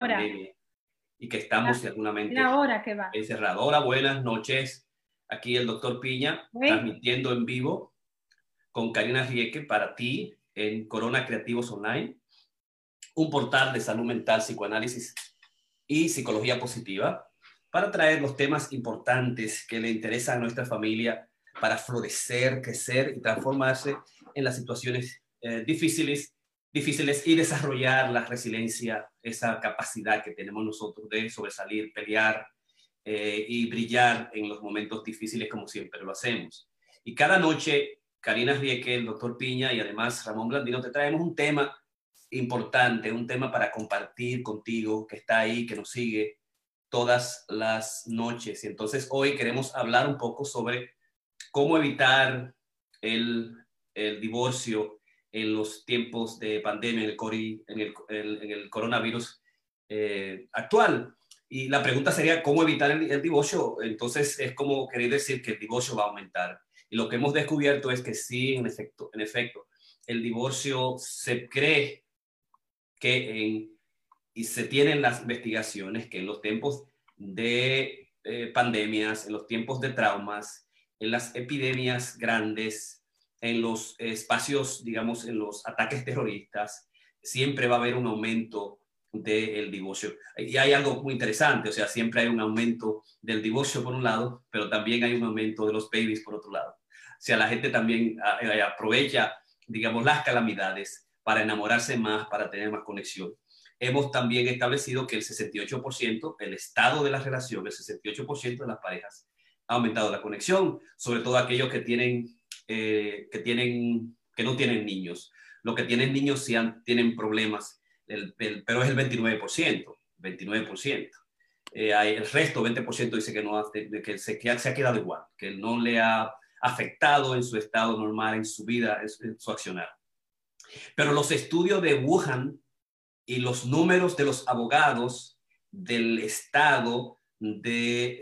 pandemia y que estamos manera ahora que va. buenas noches. Aquí el doctor Piña, transmitiendo en vivo con Karina Rieke para ti en Corona Creativos Online, un portal de salud mental, psicoanálisis y psicología positiva para traer los temas importantes que le interesan a nuestra familia para florecer, crecer y transformarse en las situaciones eh, difíciles, difíciles y desarrollar la resiliencia, esa capacidad que tenemos nosotros de sobresalir, pelear eh, y brillar en los momentos difíciles como siempre lo hacemos. Y cada noche, Karina Rieke, el doctor Piña y además Ramón Blandino, te traemos un tema importante, un tema para compartir contigo, que está ahí, que nos sigue todas las noches. Y entonces hoy queremos hablar un poco sobre cómo evitar el, el divorcio en los tiempos de pandemia, en el, en el, en el coronavirus eh, actual. Y la pregunta sería, ¿cómo evitar el, divorcio? Entonces es como querer decir que el divorcio va a aumentar. Y lo que hemos descubierto es que sí, en efecto, en efecto el divorcio se cree que en, y se tienen las investigaciones que en los tiempos de eh, pandemias, en los tiempos de traumas, en las epidemias grandes, en los espacios, digamos, en los ataques terroristas, siempre va a haber un aumento del divorcio. Y hay algo muy interesante, o sea, siempre hay un aumento del divorcio por un lado, pero también hay un aumento de los babies por otro lado. O sea, la gente también ah, eh, aprovecha, digamos, las calamidades para enamorarse más, para tener más conexión. Hemos también establecido que el 68%, el estado de la relación, el 68% de las parejas ha aumentado la conexión, sobre todo aquellos que tienen, eh, que tienen, que no tienen niños. Los que tienen niños sí tienen problemas, pero es el 29%, 29%. Eh, el resto, 20%, dice que, no, que, se, que se ha quedado igual, que no le ha afectado en su estado normal, en su vida, en su accionar. Pero los estudios de Wuhan y los números de los abogados del Estado de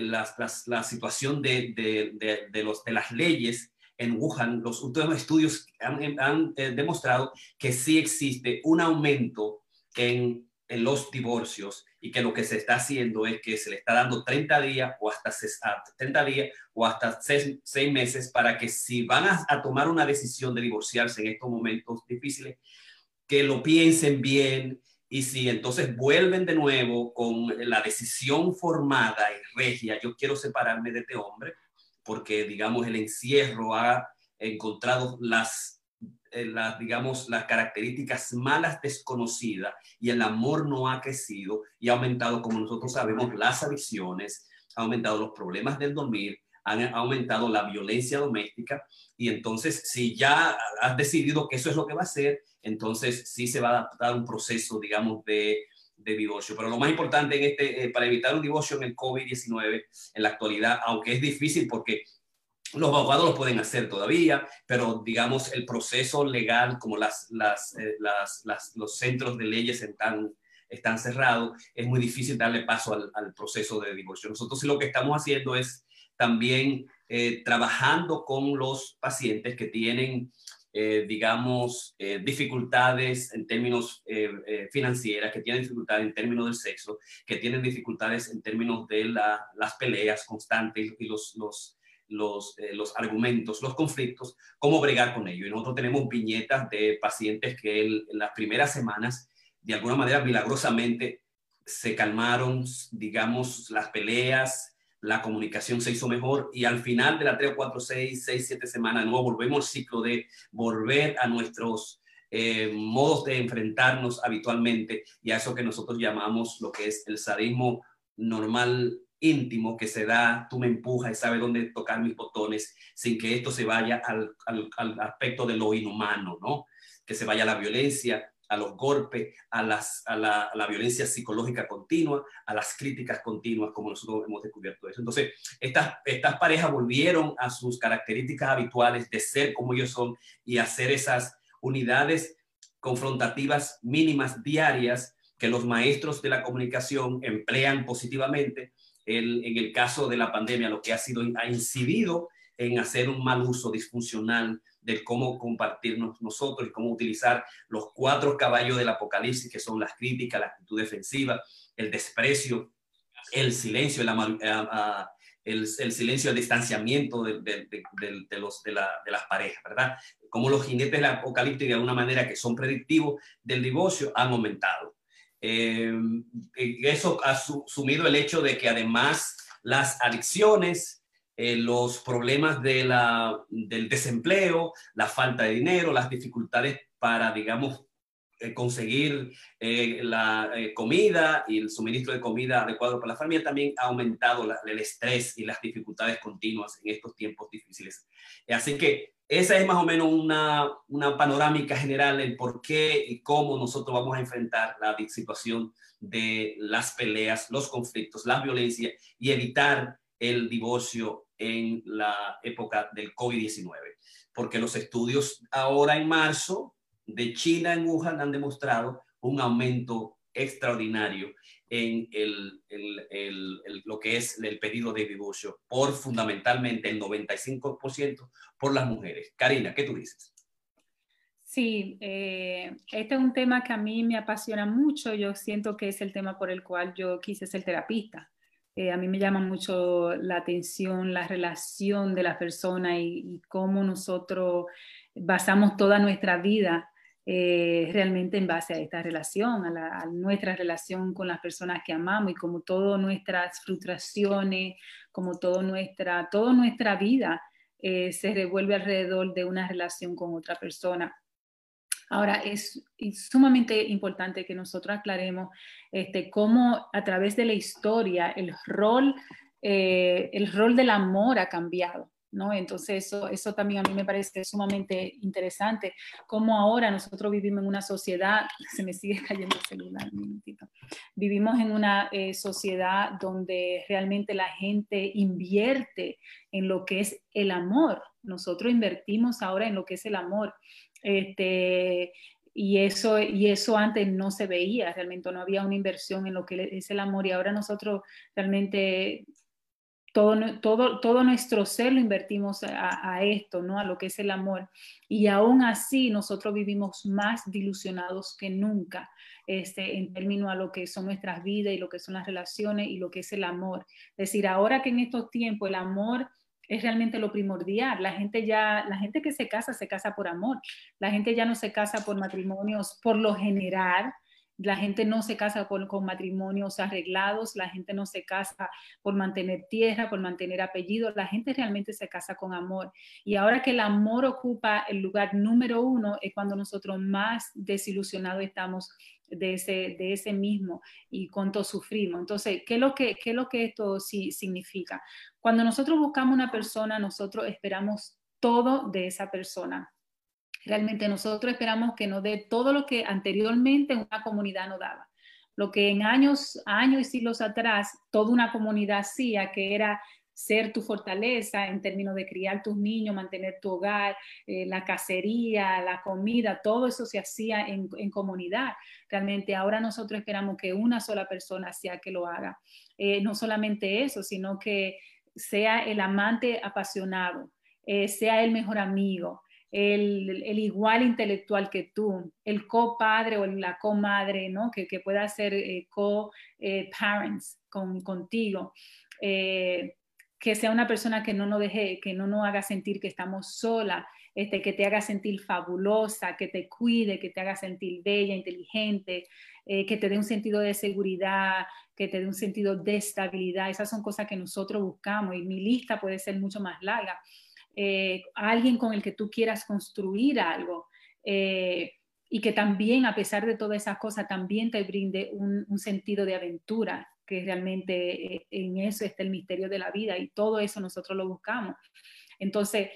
la, situación de, los, de las leyes en Wuhan, los últimos estudios han, eh, demostrado que sí existe un aumento en, los divorcios y que lo que se está haciendo es que se le está dando 30 días o hasta 30 días o hasta 6, meses para que si van a, tomar una decisión de divorciarse en estos momentos difíciles, que lo piensen bien, y si entonces vuelven de nuevo con la decisión formada y regia, yo quiero separarme de este hombre, porque digamos el encierro ha encontrado las, eh, las, digamos, las características malas desconocidas y el amor no ha crecido y ha aumentado, como nosotros sabemos, las adicciones, ha aumentado los problemas del dormir, ha aumentado la violencia doméstica y entonces si ya has decidido que eso es lo que va a ser, entonces sí se va a dar un proceso, digamos, de, divorcio. Pero lo más importante en este, eh, para evitar un divorcio en el COVID-19 en la actualidad, aunque es difícil porque los abogados lo pueden hacer todavía, pero digamos el proceso legal, como las, las, eh, los centros de leyes están, están cerrados, es muy difícil darle paso al, proceso de divorcio. Nosotros lo que estamos haciendo es también eh, trabajando con los pacientes que tienen eh, digamos, eh, dificultades en términos eh, financieras, que tienen dificultades en términos del sexo, que tienen dificultades en términos de las peleas constantes y los, los, los, los, argumentos, los conflictos, cómo bregar con ello. Y nosotros tenemos viñetas de pacientes que en las primeras semanas, de alguna manera, milagrosamente, se calmaron, digamos, las peleas, la comunicación se hizo mejor y al final de la 3 o 4, 6, 6, 7 semanas, de nuevo volvemos al ciclo de volver a nuestros eh, modos de enfrentarnos habitualmente y a eso que nosotros llamamos lo que es el sadismo normal íntimo que se da, tú me empujas y sabes dónde tocar mis botones sin que esto se vaya al, al, al aspecto de lo inhumano, ¿no? Que se vaya la violencia, a los golpes, a, las, a, la, violencia psicológica continua, a las críticas continuas, como nosotros hemos descubierto eso. Entonces, estas, estas parejas volvieron a sus características habituales de ser como ellos son y hacer esas unidades confrontativas mínimas diarias que los maestros de la comunicación emplean positivamente. en el caso de la pandemia, lo que ha sido ha incidido en hacer un mal uso disfuncional de cómo compartirnos nosotros y cómo utilizar los cuatro caballos del apocalipsis, que son las críticas, la actitud defensiva, el desprecio, el silencio, la, el, silencio, el distanciamiento de, los, las parejas, ¿verdad? Como los jinetes del apocalipsis de alguna manera que son predictivos del divorcio han aumentado. Eh, eso ha sumido el hecho de que además las adicciones, eh, los problemas de la, del desempleo, la falta de dinero, las dificultades para, digamos, eh, conseguir eh, la eh, comida y el suministro de comida adecuado para la familia también ha aumentado el estrés y las dificultades continuas en estos tiempos difíciles. Así que esa es más o menos una, una panorámica general en por qué y cómo nosotros vamos a enfrentar la situación de las peleas, los conflictos, la violencia y evitar el divorcio en la época del COVID-19. Porque los estudios ahora en marzo de China en Wuhan han demostrado un aumento extraordinario en lo que es el pedido de divorcio por fundamentalmente el 95% por las mujeres. Karina, ¿qué tú dices? Sí, eh, este es un tema que a mí me apasiona mucho. Yo siento que es el tema por el cual yo quise ser terapista. Eh, a mí me llama mucho la atención la relación de la persona y, cómo nosotros basamos toda nuestra vida eh, realmente en base a esta relación, a, nuestra relación con las personas que amamos y como todas nuestras frustraciones, como todo nuestra, toda nuestra vida eh, se revuelve alrededor de una relación con otra persona. Ahora, es, sumamente importante que nosotros aclaremos este, cómo a través de la historia el rol, eh, el rol del amor ha cambiado. Entonces eso, eso también a mí me parece sumamente interesante, cómo ahora nosotros vivimos en una sociedad, se me sigue cayendo el celular, un minutito, vivimos en una eh, sociedad donde realmente la gente invierte en lo que es el amor, nosotros invertimos ahora en lo que es el amor. Este, y eso, y eso antes no se veía, realmente no había una inversión en lo que es el amor y ahora nosotros realmente todo, todo, todo nuestro ser lo invertimos a, esto, ¿no? A lo que es el amor. Y aún así nosotros vivimos más dilucionados que nunca este, en términos a lo que son nuestras vidas y lo que son las relaciones y lo que es el amor. Es decir, ahora que en estos tiempos el amor es realmente lo primordial. La gente ya, la gente que se casa, se casa por amor. La gente ya no se casa por matrimonios por lo general, la gente no se casa con, matrimonios arreglados, la gente no se casa por mantener tierra, por mantener apellido, la gente realmente se casa con amor. Y ahora que el amor ocupa el lugar número uno, es cuando nosotros más desilusionados estamos de ese, de ese mismo y cuánto sufrimos. Entonces, ¿qué es lo que, qué lo que esto sí significa? Cuando nosotros buscamos una persona, nosotros esperamos todo de esa persona Realmente nosotros esperamos que nos dé todo lo que anteriormente una comunidad no daba. Lo que en años, años y siglos atrás toda una comunidad hacía, que era ser tu fortaleza en términos de criar tus niños, mantener tu hogar, eh, la cacería, la comida, todo eso se hacía en, comunidad. Realmente ahora nosotros esperamos que una sola persona sea que lo haga. Eh, no solamente eso, sino que sea el amante apasionado, eh, sea el mejor amigo, el, igual intelectual que tú, el copadre o la comadre, ¿no? Que, que pueda ser eh, co-parents eh, con, contigo. Eh, que sea una persona que no nos deje, que no nos haga sentir que estamos sola, este, que te haga sentir fabulosa, que te cuide, que te haga sentir bella, inteligente, que te dé un sentido de seguridad, que te dé un sentido de estabilidad. Esas son cosas que nosotros buscamos y mi lista puede ser mucho más larga eh, alguien con el que tú quieras construir algo eh, y que también, a pesar de todas esas cosas, también te brinde un, sentido de aventura, que realmente eh, en eso está el misterio de la vida y todo eso nosotros lo buscamos. Entonces,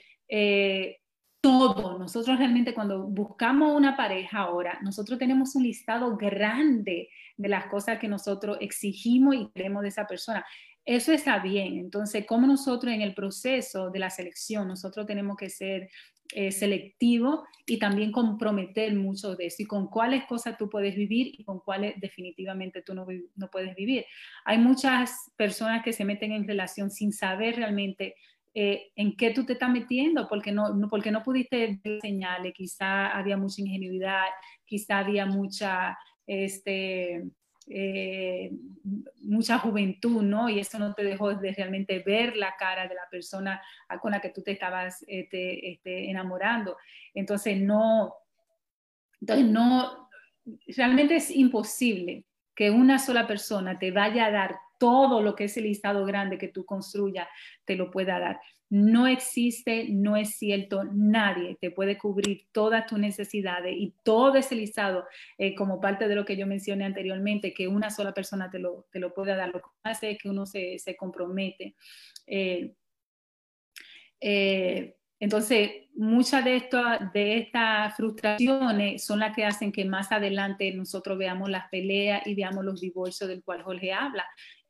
todo, nosotros realmente cuando buscamos una pareja ahora, nosotros tenemos un listado grande de las cosas que nosotros exigimos y queremos de esa persona. Eso está bien. Entonces, como nosotros en el proceso de la selección, nosotros tenemos que ser eh, selectivos y también comprometer mucho de eso y con cuáles cosas tú puedes vivir y con cuáles definitivamente tú no, no puedes vivir. Hay muchas personas que se meten en relación sin saber realmente eh, en qué tú te estás metiendo, porque no, porque no pudiste ver quizá había mucha ingenuidad, quizá había mucha, este, eh, mucha juventud, ¿no? Y eso no te dejó de realmente ver la cara de la persona con la que tú te estabas este, este, enamorando. Entonces, no, entonces no, realmente es imposible que una sola persona te vaya a dar todo lo que ese listado grande que tú construyas te lo pueda dar. No existe, no es cierto, nadie te puede cubrir todas tus necesidades y todo ese listado, eh, como parte de lo que yo mencioné anteriormente, que una sola persona te lo, te lo pueda dar. Lo que hace es que uno se, se compromete. Eh, eh, entonces, muchas de, de estas frustraciones son las que hacen que más adelante nosotros veamos las peleas y veamos los divorcios del cual Jorge habla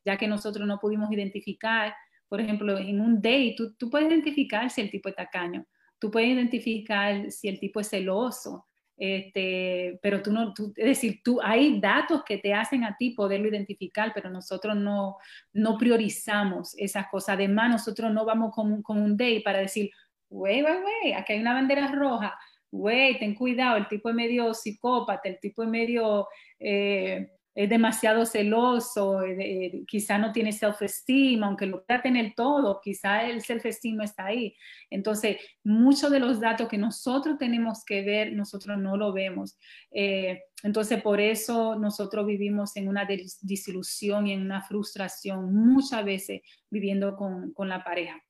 ya que nosotros no pudimos identificar, por ejemplo, en un date, tú, puedes identificar si el tipo es tacaño, tú puedes identificar si el tipo es celoso, este, pero tú no, es decir, tú, hay datos que te hacen a ti poderlo identificar, pero nosotros no, no priorizamos esas cosas. Además, nosotros no vamos con, un date para decir, güey, güey, güey, aquí hay una bandera roja, güey, ten cuidado, el tipo es medio psicópata, el tipo es medio... Eh, es demasiado celoso, eh, eh, quizá no tiene self-esteem, aunque lo pueda tener todo, quizá el self-esteem no está ahí. Entonces, muchos de los datos que nosotros tenemos que ver, nosotros no lo vemos. Eh, entonces, por eso nosotros vivimos en una disilusión y en una frustración muchas veces viviendo con, con la pareja.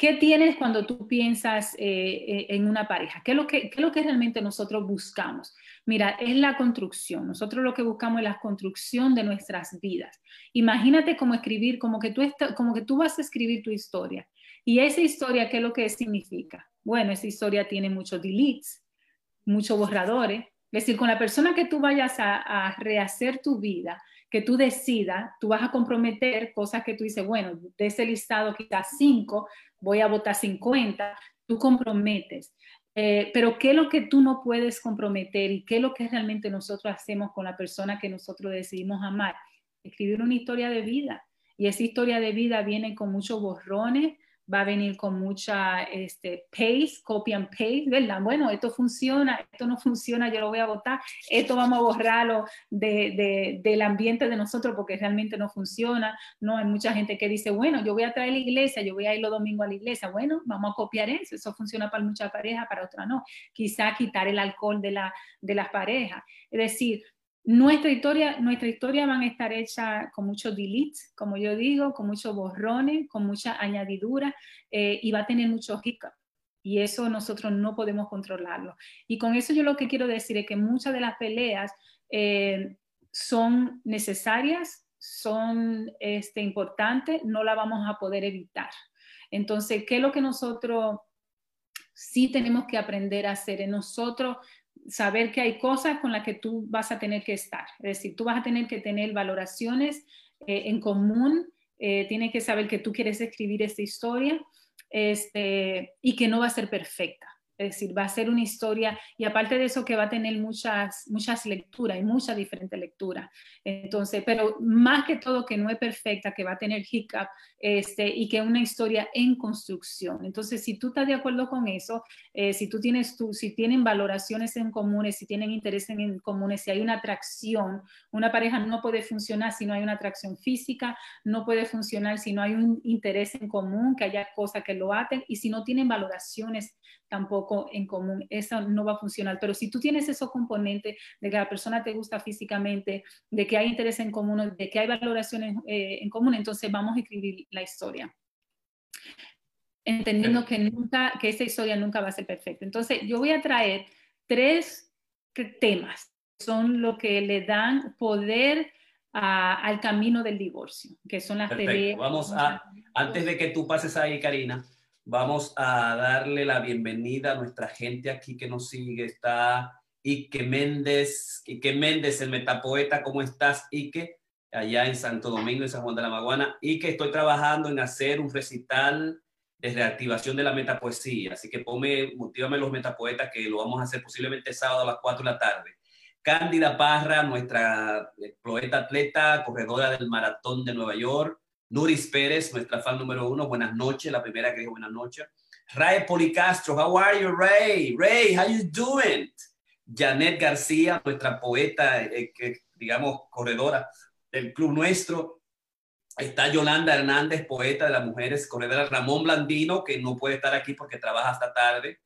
¿Qué tienes cuando tú piensas en una pareja? ¿Qué es, lo que, ¿Qué es lo que realmente nosotros buscamos? Mira, es la construcción. Nosotros lo que buscamos es la construcción de nuestras vidas. Imagínate cómo escribir, como que tú, como que tú vas a escribir tu historia. Y esa historia, ¿qué es lo que significa? Bueno, esa historia tiene muchos deletes, muchos borradores. Es decir, con la persona que tú vayas a, a rehacer tu vida, que tú decidas, tú vas a comprometer cosas que tú dices, bueno, de ese listado quizás cinco, voy a votar 50, tú comprometes. Eh, pero ¿qué es lo que tú no puedes comprometer y qué es lo que realmente nosotros hacemos con la persona que nosotros decidimos amar? Escribir una historia de vida. Y esa historia de vida viene con muchos borrones, va a venir con mucha este, paste, copy and paste, ¿verdad? Bueno, esto funciona, esto no funciona, yo lo voy a votar, esto vamos a borrarlo de, del ambiente de nosotros porque realmente no funciona, ¿no? Hay mucha gente que dice, bueno, yo voy a traer la iglesia, yo voy a ir los domingos a la iglesia, bueno, vamos a copiar eso, eso funciona para muchas parejas, para otras no. Quizá quitar el alcohol de, la, de las parejas. Es decir, nuestra historia, nuestra historia van a estar hecha con muchos deletes, como yo digo, con muchos borrones, con mucha añadidura eh, y va a tener muchos hiccups. Y eso nosotros no podemos controlarlo. Y con eso yo lo que quiero decir es que muchas de las peleas eh, son necesarias, son este, importantes, no la vamos a poder evitar. Entonces, ¿qué es lo que nosotros sí tenemos que aprender a hacer? En nosotros saber que hay cosas con las que tú vas a tener que estar. Es decir, tú vas a tener que tener valoraciones eh, en común, eh, tienes que saber que tú quieres escribir esta historia este, y que no va a ser perfecta. Es decir, va a ser una historia y aparte de eso que va a tener muchas, muchas lecturas y muchas diferentes lecturas. Entonces, pero más que todo que no es perfecta, que va a tener hiccup este, y que es una historia en construcción. Entonces, si tú estás de acuerdo con eso, eh, si tú tienes, tú, si tienen valoraciones en comunes, si tienen intereses en comunes, si hay una atracción, una pareja no puede funcionar si no hay una atracción física, no puede funcionar si no hay un interés en común, que haya cosas que lo aten y si no tienen valoraciones tampoco en común. Eso no va a funcionar. Pero si tú tienes esos componentes de que la persona te gusta físicamente, de que hay interés en común, de que hay valoraciones eh, en común, entonces vamos a escribir la historia. Entendiendo que, nunca, que esa historia nunca va a ser perfecta. Entonces, yo voy a traer tres temas. Son lo que le dan poder al camino del divorcio, que son las Perfecto. Vamos a, antes de que tú pases ahí, Karina, Vamos a darle la bienvenida a nuestra gente aquí que nos sigue. Está Ike Méndez, Ike Méndez, el metapoeta. ¿Cómo estás, Ike? Allá en Santo Domingo, en San Juan de la Maguana. Ike, estoy trabajando en hacer un recital de reactivación de la metapoesía. Así que ponme, motívame los metapoetas que lo vamos a hacer posiblemente sábado a las 4 de la tarde. Cándida Parra, nuestra poeta atleta, corredora del maratón de Nueva York Nuris Pérez, nuestra fan número uno, buenas noches, la primera que dijo buenas noches. Ray Policastro, how are you, Ray? Ray, how you doing? Janet García, nuestra poeta, eh, que, digamos, corredora del club nuestro. Está Yolanda Hernández, poeta de las mujeres, corredora Ramón Blandino, que no puede estar aquí porque trabaja hasta tarde.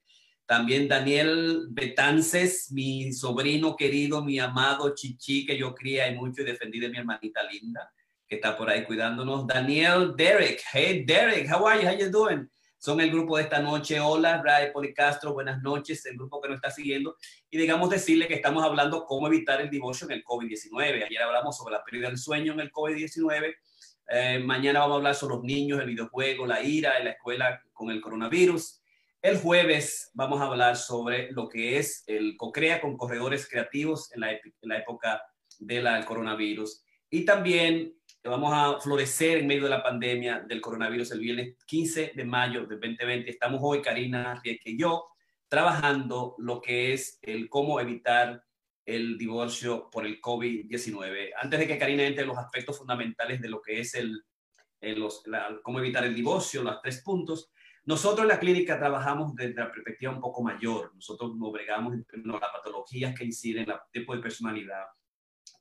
También Daniel Betances, mi sobrino querido, mi amado Chichi, que yo crié y mucho y defendí de mi hermanita linda, que está por ahí cuidándonos. Daniel Derek, hey Derek, how are you? How you doing? Son el grupo de esta noche. Hola, Ray Policastro, buenas noches, el grupo que nos está siguiendo. Y digamos decirle que estamos hablando cómo evitar el divorcio en el COVID-19. Ayer hablamos sobre la pérdida del sueño en el COVID-19. Eh, mañana vamos a hablar sobre los niños, el videojuego, la ira en la escuela con el coronavirus. El jueves vamos a hablar sobre lo que es el COCREA con corredores creativos en la, época del coronavirus. Y también vamos a florecer en medio de la pandemia del coronavirus el viernes 15 de mayo de 2020. Estamos hoy, Karina Rieke y yo, trabajando lo que es el cómo evitar el divorcio por el COVID-19. Antes de que Karina entre en los aspectos fundamentales de lo que es el, cómo evitar el divorcio, los tres puntos, nosotros en la clínica trabajamos desde la perspectiva un poco mayor. Nosotros nos bregamos en las patologías que inciden, el tipo de personalidad,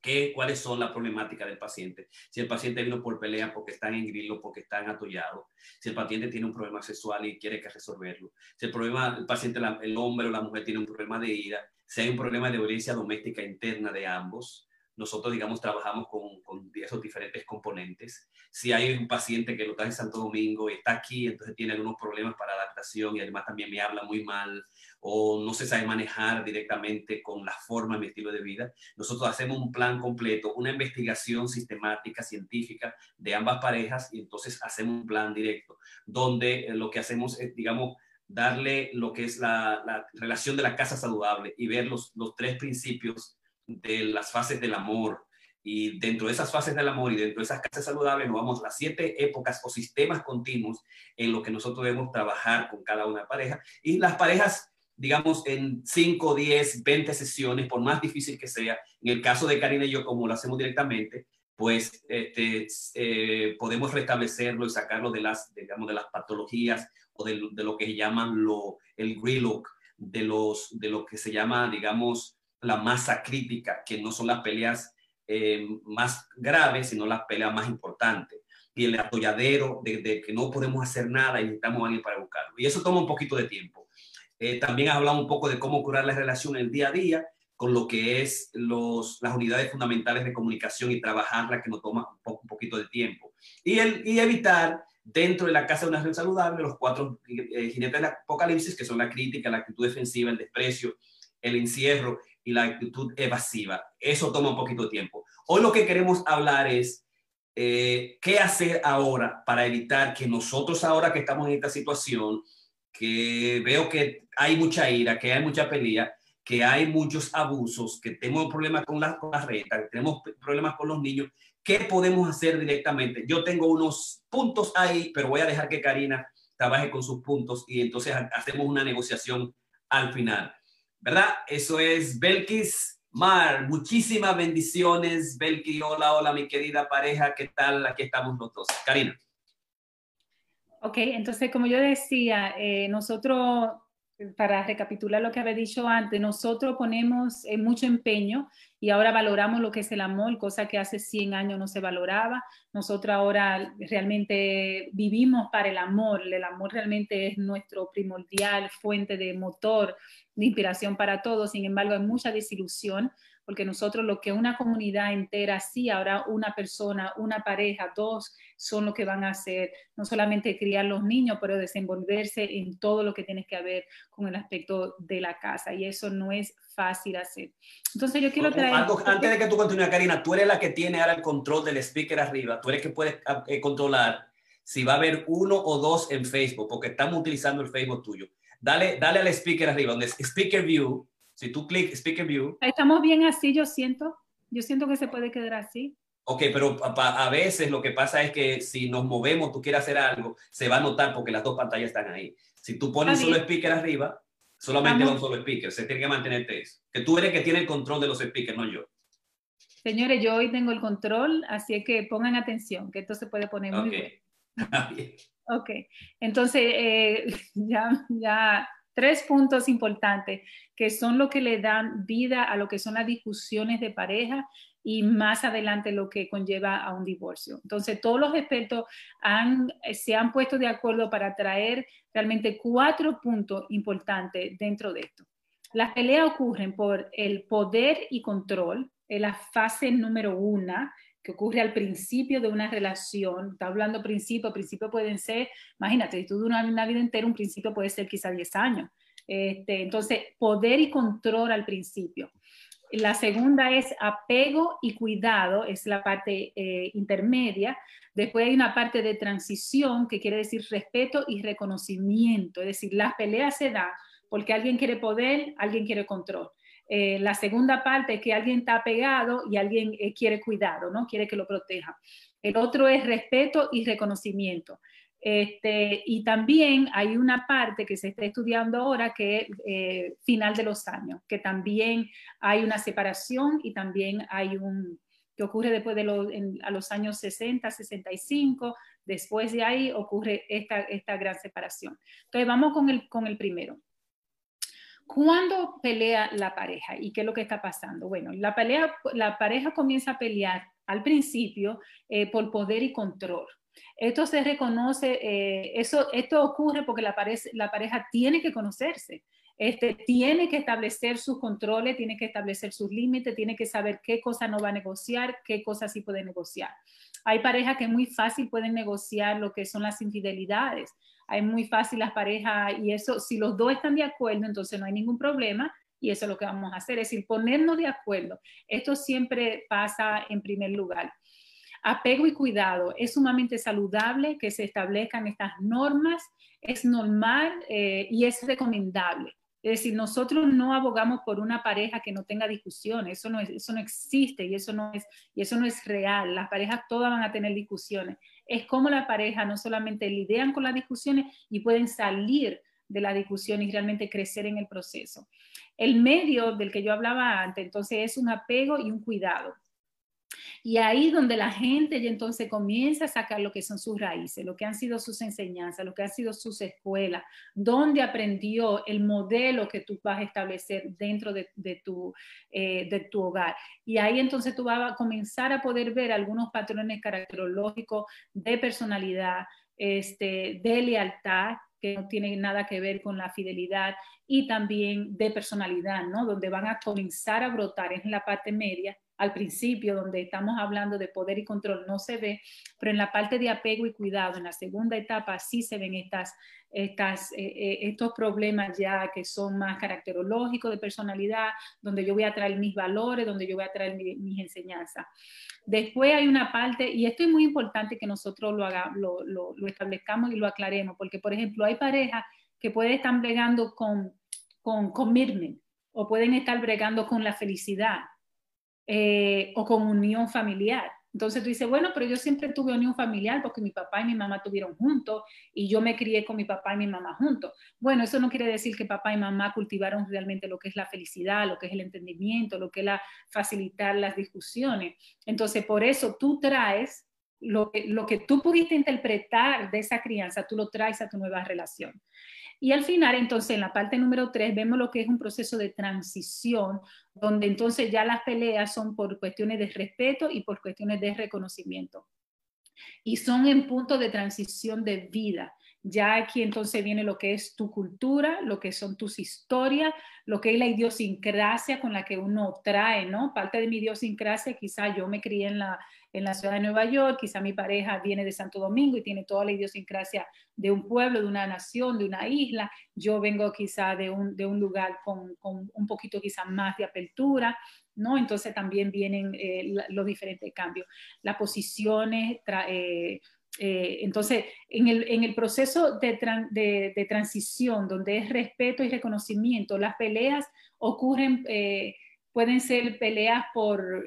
qué, cuáles son las problemáticas del paciente. Si el paciente vino por pelea porque están en grilo, porque están atollados. Si el paciente tiene un problema sexual y quiere que resolverlo. Si el problema, el paciente, el hombre o la mujer tiene un problema de ira. Si hay un problema de violencia doméstica interna de ambos nosotros, digamos, trabajamos con, con, esos diferentes componentes. Si hay un paciente que lo está en Santo Domingo y está aquí, entonces tiene algunos problemas para adaptación y además también me habla muy mal o no se sabe manejar directamente con la forma, mi estilo de vida, nosotros hacemos un plan completo, una investigación sistemática, científica de ambas parejas y entonces hacemos un plan directo, donde eh, lo que hacemos es, digamos, darle lo que es la, la relación de la casa saludable y ver los, los tres principios de las fases del amor. Y dentro de esas fases del amor y dentro de esas casas saludables, nos vamos las siete épocas o sistemas continuos en lo que nosotros debemos trabajar con cada una pareja. Y las parejas, digamos, en 5, 10, 20 sesiones, por más difícil que sea, en el caso de Karina y yo, como lo hacemos directamente, pues este, eh, podemos restablecerlo y sacarlo de las, digamos, de las patologías o de, lo que llaman lo, el look de, los, de lo que se llama, digamos, la masa crítica, que no son las peleas eh, más graves, sino las peleas más importantes. Y el atolladero de, que no podemos hacer nada y necesitamos a alguien para buscarlo. Y eso toma un poquito de tiempo. Eh, también hablado un poco de cómo curar la relación el día a día con lo que es los, las unidades fundamentales de comunicación y trabajarla, que nos toma un, poquito de tiempo. Y, el, y evitar dentro de la casa de una relación saludable los cuatro eh, jinetes del apocalipsis, que son la crítica, la actitud defensiva, el desprecio, el encierro y la actitud evasiva. Eso toma un poquito de tiempo. Hoy lo que queremos hablar es eh, qué hacer ahora para evitar que nosotros ahora que estamos en esta situación, que veo que hay mucha ira, que hay mucha pelea, que hay muchos abusos, que tenemos problemas con la, con la renta, que tenemos problemas con los niños, ¿qué podemos hacer directamente? Yo tengo unos puntos ahí, pero voy a dejar que Karina trabaje con sus puntos y entonces hacemos una negociación al final. ¿Verdad? Eso es Belkis Mar. Muchísimas bendiciones, Belkis. Hola, hola, mi querida pareja. ¿Qué tal? Aquí estamos nosotros. Karina. Ok, entonces, como yo decía, eh, nosotros, para recapitular lo que había dicho antes, nosotros ponemos eh, mucho empeño y ahora valoramos lo que es el amor, cosa que hace 100 años no se valoraba. Nosotros ahora realmente vivimos para el amor. El amor realmente es nuestro primordial fuente de motor de inspiración para todos, sin embargo hay mucha desilusión porque nosotros lo que una comunidad entera, sí, ahora una persona, una pareja, dos son lo que van a hacer, no solamente criar los niños, pero desenvolverse en todo lo que tiene que ver con el aspecto de la casa y eso no es fácil hacer. Entonces yo quiero traer... antes de que tú continúes, Karina, tú eres la que tiene ahora el control del speaker arriba, tú eres que puedes ah, eh, controlar si va a haber uno o dos en Facebook, porque estamos utilizando el Facebook tuyo dale, dale al speaker arriba, donde es Speaker View. Si tú clic Speaker View. Estamos bien así, yo siento. Yo siento que se puede quedar así. Ok, pero a, veces lo que pasa es que si nos movemos, tú quieres hacer algo, se va a notar porque las dos pantallas están ahí. Si tú pones solo speaker arriba, solamente un solo speaker. Se tiene que mantener eso. Que tú eres que tiene el control de los speakers, no yo. Señores, yo hoy tengo el control, así que pongan atención, que esto se puede poner muy bien. ok, entonces eh, ya, ya tres puntos importantes que son lo que le dan vida a lo que son las discusiones de pareja y más adelante lo que conlleva a un divorcio. Entonces, todos los expertos han, se han puesto de acuerdo para traer realmente cuatro puntos importantes dentro de esto. Las peleas ocurren por el poder y control, en la fase número uno, que ocurre al principio de una relación. Está hablando principio, principio pueden ser, imagínate, tú duras una vida entera, un principio puede ser quizá 10 años. Este, entonces, poder y control al principio. La segunda es apego y cuidado, es la parte eh, intermedia. Después hay una parte de transición, que quiere decir respeto y reconocimiento. Es decir, las peleas se dan porque alguien quiere poder, alguien quiere control. Eh, la segunda parte es que alguien está apegado y alguien eh, quiere cuidado, ¿no? Quiere que lo proteja. El otro es respeto y reconocimiento. Este, y también hay una parte que se está estudiando ahora que es eh, final de los años, que también hay una separación y también hay un, que ocurre después de los, a los años 60, 65, después de ahí ocurre esta, esta gran separación. Entonces vamos con el, con el primero. ¿Cuándo pelea la pareja y qué es lo que está pasando? Bueno, la, pelea, la pareja comienza a pelear al principio eh, por poder y control. Esto se reconoce, eh, eso, esto ocurre porque la, la pareja tiene que conocerse. Este, tiene que establecer sus controles, tiene que establecer sus límites, tiene que saber qué cosa no va a negociar, qué cosas sí puede negociar. Hay parejas que muy fácil pueden negociar lo que son las infidelidades. Hay muy fácil las parejas y eso, si los dos están de acuerdo, entonces no hay ningún problema y eso es lo que vamos a hacer, es decir, ponernos de acuerdo. Esto siempre pasa en primer lugar. Apego y cuidado. Es sumamente saludable que se establezcan estas normas, es normal eh, y es recomendable. Es decir, nosotros no abogamos por una pareja que no tenga discusiones, eso no, eso no existe y eso no, es, y eso no es real. Las parejas todas van a tener discusiones. Es como la pareja no solamente lidian con las discusiones y pueden salir de la discusión y realmente crecer en el proceso. El medio del que yo hablaba antes, entonces, es un apego y un cuidado. Y ahí donde la gente ya entonces comienza a sacar lo que son sus raíces, lo que han sido sus enseñanzas, lo que han sido sus escuelas, donde aprendió el modelo que tú vas a establecer dentro de, tu, eh, de tu hogar. Y ahí entonces tú vas a comenzar a poder ver algunos patrones caracterológicos de personalidad, este, de lealtad, que no tienen nada que ver con la fidelidad y también de personalidad, ¿no? Donde van a comenzar a brotar en la parte media al principio, donde estamos hablando de poder y control, no se ve, pero en la parte de apego y cuidado, en la segunda etapa, sí se ven estas, estas, eh, eh, estos problemas ya que son más caracterológicos de personalidad, donde yo voy a traer mis valores, donde yo voy a traer mis enseñanzas. Después hay una parte, y esto es muy importante que nosotros lo, haga, lo, lo, establezcamos y lo aclaremos, porque, por ejemplo, hay parejas que pueden estar bregando con, con commitment o pueden estar bregando con la felicidad eh, o con unión familiar. Entonces tú dices, bueno, pero yo siempre tuve unión familiar porque mi papá y mi mamá tuvieron juntos y yo me crié con mi papá y mi mamá juntos. Bueno, eso no quiere decir que papá y mamá cultivaron realmente lo que es la felicidad, lo que es el entendimiento, lo que es la facilitar las discusiones. Entonces, por eso tú traes lo que, lo que tú pudiste interpretar de esa crianza, tú lo traes a tu nueva relación. Y al final, entonces, en la parte número tres, vemos lo que es un proceso de transición, donde entonces ya las peleas son por cuestiones de respeto y por cuestiones de reconocimiento. Y son en punto de transición de vida. Ya aquí entonces viene lo que es tu cultura, lo que son tus historias, lo que es la idiosincrasia con la que uno trae, ¿no? Parte de mi idiosincrasia, quizá yo me crié en la, en la ciudad de Nueva York, quizá mi pareja viene de Santo Domingo y tiene toda la idiosincrasia de un pueblo, de una nación, de una isla, yo vengo quizá de un, de un lugar con, con, un poquito quizá más de apertura, ¿no? Entonces también vienen eh, los diferentes cambios. Las posiciones, eh, eh, entonces, en el, proceso de, transición, donde es respeto y reconocimiento, las peleas ocurren, pueden ser peleas por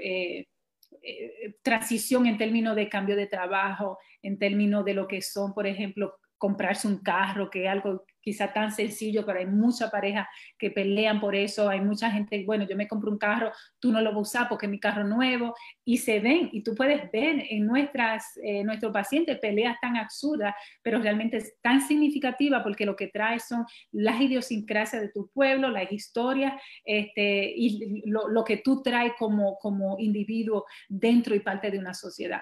eh, transición en términos de cambio de trabajo, en términos de lo que son, por ejemplo, comprarse un carro, que es algo quizá tan sencillo, pero hay muchas parejas que pelean por eso, hay mucha gente, bueno, yo me compro un carro, tú no lo vas a usar porque mi carro nuevo, y se ven, y tú puedes ver en nuestras, eh, nuestros pacientes peleas tan absurdas, pero realmente es tan significativa porque lo que trae son las idiosincrasias de tu pueblo, las historias, este, y lo, lo que tú traes como, como individuo dentro y parte de una sociedad.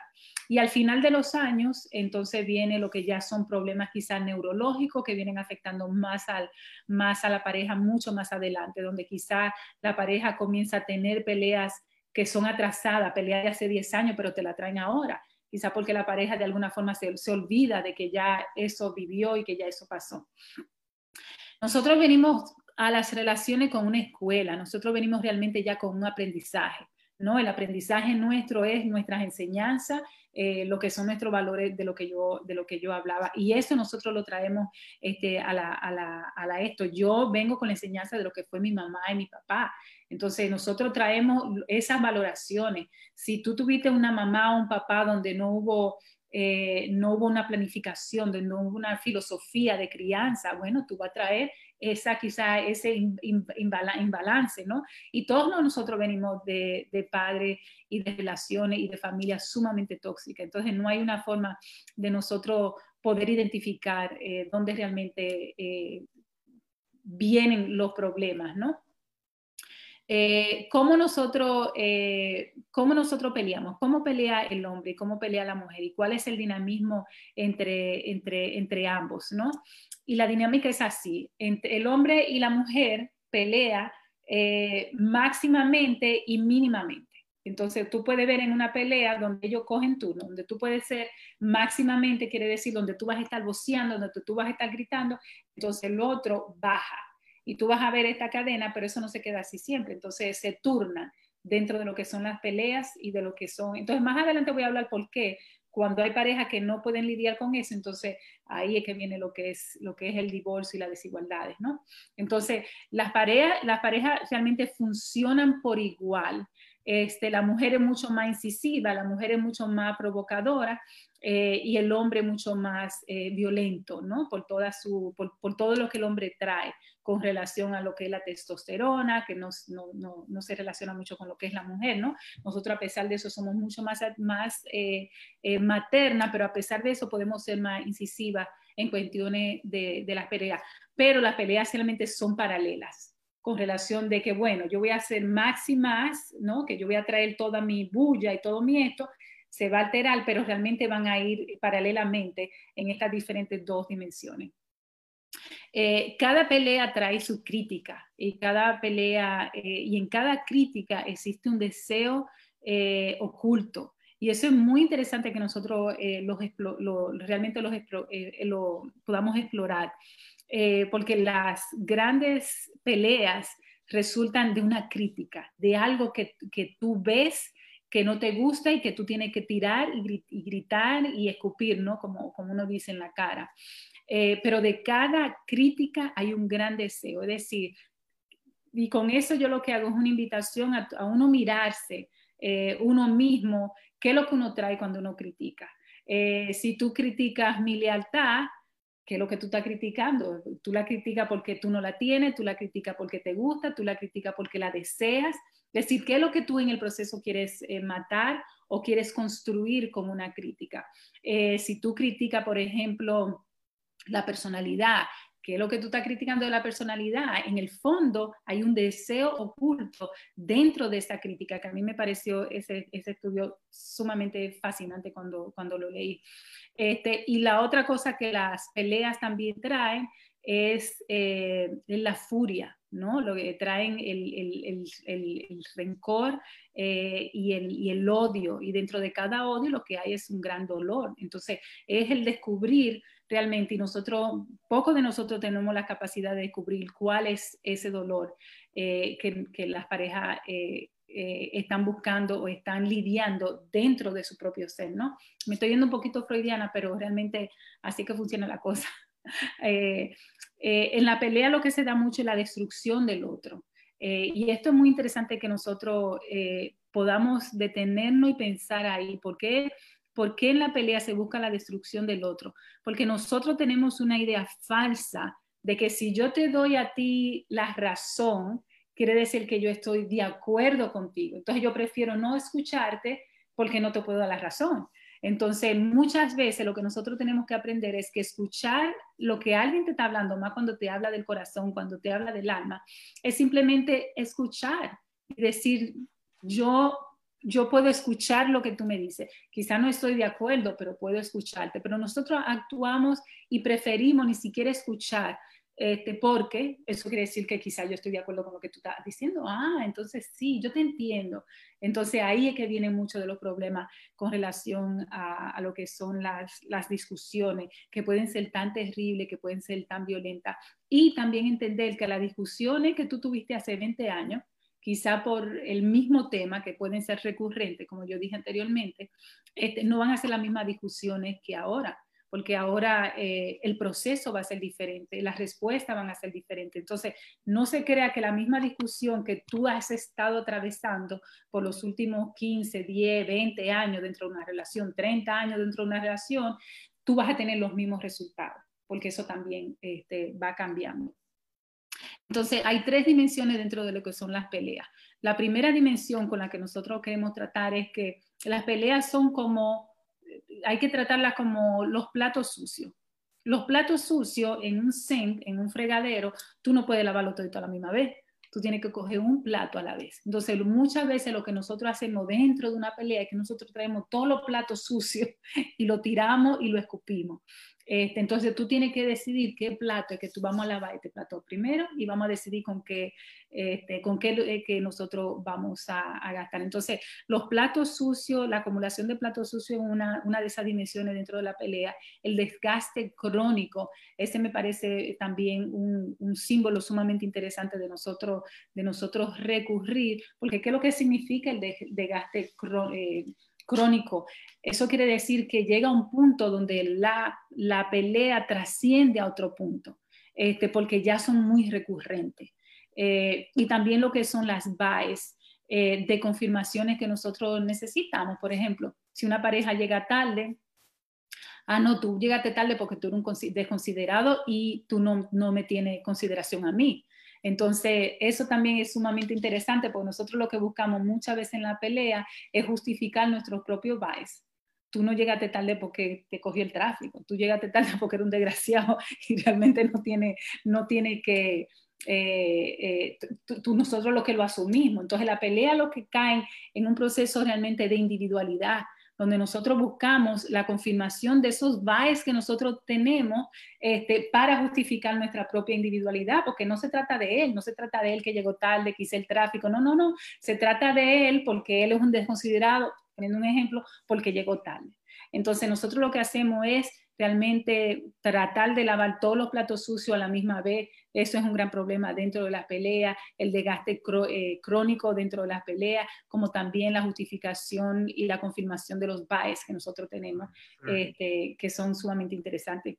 Y al final de los años, entonces viene lo que ya son problemas quizás neurológicos que vienen afectando más, al, más a la pareja mucho más adelante, donde quizás la pareja comienza a tener peleas que son atrasadas, peleas de hace 10 años, pero te la traen ahora. Quizá porque la pareja de alguna forma se, se olvida de que ya eso vivió y que ya eso pasó. Nosotros venimos a las relaciones con una escuela, nosotros venimos realmente ya con un aprendizaje. ¿No? El aprendizaje nuestro es nuestras enseñanzas, eh, lo que son nuestros valores de lo que yo, de lo que yo hablaba. Y eso nosotros lo traemos este, a, la, esto. Yo vengo con la enseñanza de lo que fue mi mamá y mi papá. Entonces nosotros traemos esas valoraciones. Si tú tuviste una mamá o un papá donde no hubo eh, no hubo una planificación, donde no hubo una filosofía de crianza, bueno, tú vas a traer esa quizá ese imbalance, ¿no? Y todos nosotros venimos de, de padres y de relaciones y de familias sumamente tóxicas, entonces no hay una forma de nosotros poder identificar eh, dónde realmente eh, vienen los problemas, ¿no? Eh, ¿cómo, nosotros, ¿Cómo nosotros peleamos? ¿Cómo pelea el hombre cómo pelea la mujer? ¿Y cuál es el dinamismo entre, entre, entre ambos? ¿no? Y la dinámica es así. Entre el hombre y la mujer pelea eh, máximamente y mínimamente. Entonces tú puedes ver en una pelea donde ellos cogen turno, donde tú puedes ser máximamente, quiere decir donde tú vas a estar voceando, donde tú vas a estar gritando, entonces el otro baja. Y tú vas a ver esta cadena, pero eso no se queda así siempre. Entonces se turnan dentro de lo que son las peleas y de lo que son. Entonces más adelante voy a hablar por qué, cuando hay parejas que no pueden lidiar con eso, entonces ahí es que viene lo que es, lo que es el divorcio y las desigualdades, ¿no? Entonces, las parejas, las parejas realmente funcionan por igual. Este, la mujer es mucho más incisiva, la mujer es mucho más provocadora eh, y el hombre mucho más eh, violento, ¿no? Por, toda su, por, por, todo lo que el hombre trae con relación a lo que es la testosterona, que no, no, no, se relaciona mucho con lo que es la mujer, ¿no? Nosotros a pesar de eso somos mucho más, más eh, eh, materna, pero a pesar de eso podemos ser más incisivas en cuestiones de, de las peleas. Pero las peleas realmente son paralelas con relación de que, bueno, yo voy a hacer más y más, ¿no? Que yo voy a traer toda mi bulla y todo mi esto, se va a alterar, pero realmente van a ir paralelamente en estas diferentes dos dimensiones. Eh, cada pelea trae su crítica y cada pelea eh, y en cada crítica existe un deseo eh, oculto. Y eso es muy interesante que nosotros los realmente los lo podamos explorar, porque las grandes peleas resultan de una crítica, de algo que, que tú ves que no te gusta y que tú tienes que tirar y, gritar y escupir, ¿no? Como, como uno dice en la cara. Eh, pero de cada crítica hay un gran deseo, es decir, y con eso yo lo que hago es una invitación a, uno mirarse eh, uno mismo, qué es lo que uno trae cuando uno critica. Eh, si tú criticas mi lealtad, ¿qué es lo que tú estás criticando? Tú la criticas porque tú no la tienes, tú la criticas porque te gusta, tú la criticas porque la deseas. Es decir, ¿qué es lo que tú en el proceso quieres matar o quieres construir como una crítica? si tú criticas, por ejemplo, la personalidad, que es lo que tú estás criticando de la personalidad, en el fondo hay un deseo oculto dentro de esta crítica, que a mí me pareció ese, ese estudio sumamente fascinante cuando, cuando lo leí. Este, y la otra cosa que las peleas también traen es eh, la furia, ¿no? Lo que traen el, el, el, el rencor eh, y, y, el, odio, y dentro de cada odio lo que hay es un gran dolor. Entonces, es el descubrir realmente, y nosotros, pocos de nosotros tenemos la capacidad de descubrir cuál es ese dolor eh, que, que, las parejas eh, eh, están buscando o están lidiando dentro de su propio ser, ¿no? Me estoy yendo un poquito freudiana, pero realmente así que funciona la cosa. en la pelea lo que se da mucho es la destrucción del otro. y esto es muy interesante que nosotros podamos detenernos y pensar ahí, porque ¿Por qué en la pelea se busca la destrucción del otro? Porque nosotros tenemos una idea falsa de que si yo te doy a ti la razón, quiere decir que yo estoy de acuerdo contigo. Entonces yo prefiero no escucharte porque no te puedo dar la razón. Entonces, muchas veces lo que nosotros tenemos que aprender es que escuchar lo que alguien te está hablando, más cuando te habla del corazón, cuando te habla del alma, es simplemente escuchar y decir, yo, yo puedo escuchar lo que tú me dices. Quizá no estoy de acuerdo, pero puedo escucharte. Pero nosotros actuamos y preferimos ni siquiera escuchar este, porque eso quiere decir que quizá yo estoy de acuerdo con lo que tú estás diciendo. Ah, entonces sí, yo te entiendo. Entonces ahí es que viene mucho de los problemas con relación a, lo que son las, las, discusiones, que pueden ser tan terribles, que pueden ser tan violentas. Y también entender que las discusiones que tú tuviste hace 20 años, quizá por el mismo tema, que pueden ser recurrentes, como yo dije anteriormente, este, no van a ser las mismas discusiones que ahora porque ahora eh, el proceso va a ser diferente, las respuestas van a ser diferentes. Entonces, no se crea que la misma discusión que tú has estado atravesando por los últimos 15, 10, 20 años dentro de una relación, 30 años dentro de una relación, tú vas a tener los mismos resultados, porque eso también este, va cambiando. Entonces, hay tres dimensiones dentro de lo que son las peleas. La primera dimensión con la que nosotros queremos tratar es que las peleas son como hay que tratarlas como los platos sucios. Los platos sucios en un sink, en un fregadero, tú no puedes lavarlo todo a la misma vez. Tú tienes que coger un plato a la vez. Entonces, muchas veces lo que nosotros hacemos dentro de una pelea es que nosotros traemos todos los platos sucios y lo tiramos y lo escupimos. Este, entonces tú tienes que decidir qué plato es que tú vamos a lavar este plato primero y vamos a decidir con qué, este, con qué eh, que nosotros vamos a, gastar. Entonces, los platos sucios, la acumulación de platos sucios es una, una, de esas dimensiones dentro de la pelea. El desgaste crónico, ese me parece también un, símbolo sumamente interesante de nosotros, de nosotros recurrir, porque ¿qué es lo que significa el desgaste crónico? Eh, crónico. Eso quiere decir que llega un punto donde la, la pelea trasciende a otro punto, este, porque ya son muy recurrentes. Eh, y también lo que son las buys eh, de confirmaciones que nosotros necesitamos. Por ejemplo, si una pareja llega tarde, ah, no, tú llegaste tarde porque tú eres un desconsiderado y tú no, no me tienes consideración a mí. Entonces, eso también es sumamente interesante porque nosotros lo que buscamos muchas veces en la pelea es justificar nuestros propios bias. Tú no llegaste tarde porque te cogió el tráfico, tú llegaste tarde porque eres un desgraciado y realmente no tiene, no tiene que, eh, eh, tú, nosotros lo que lo asumimos. Entonces la pelea lo que cae en un proceso realmente de individualidad, donde nosotros buscamos la confirmación de esos bias que nosotros tenemos este, para justificar nuestra propia individualidad, porque no se trata de él, no se trata de él que llegó tarde, que hice el tráfico, no, no, no, se trata de él porque él es un desconsiderado, poniendo un ejemplo, porque llegó tarde. Entonces nosotros lo que hacemos es realmente tratar de lavar todos los platos sucios a la misma vez, eso es un gran problema dentro de las peleas, el desgaste eh, crónico dentro de las peleas, como también la justificación y la confirmación de los bias que nosotros tenemos, este, que son sumamente interesantes.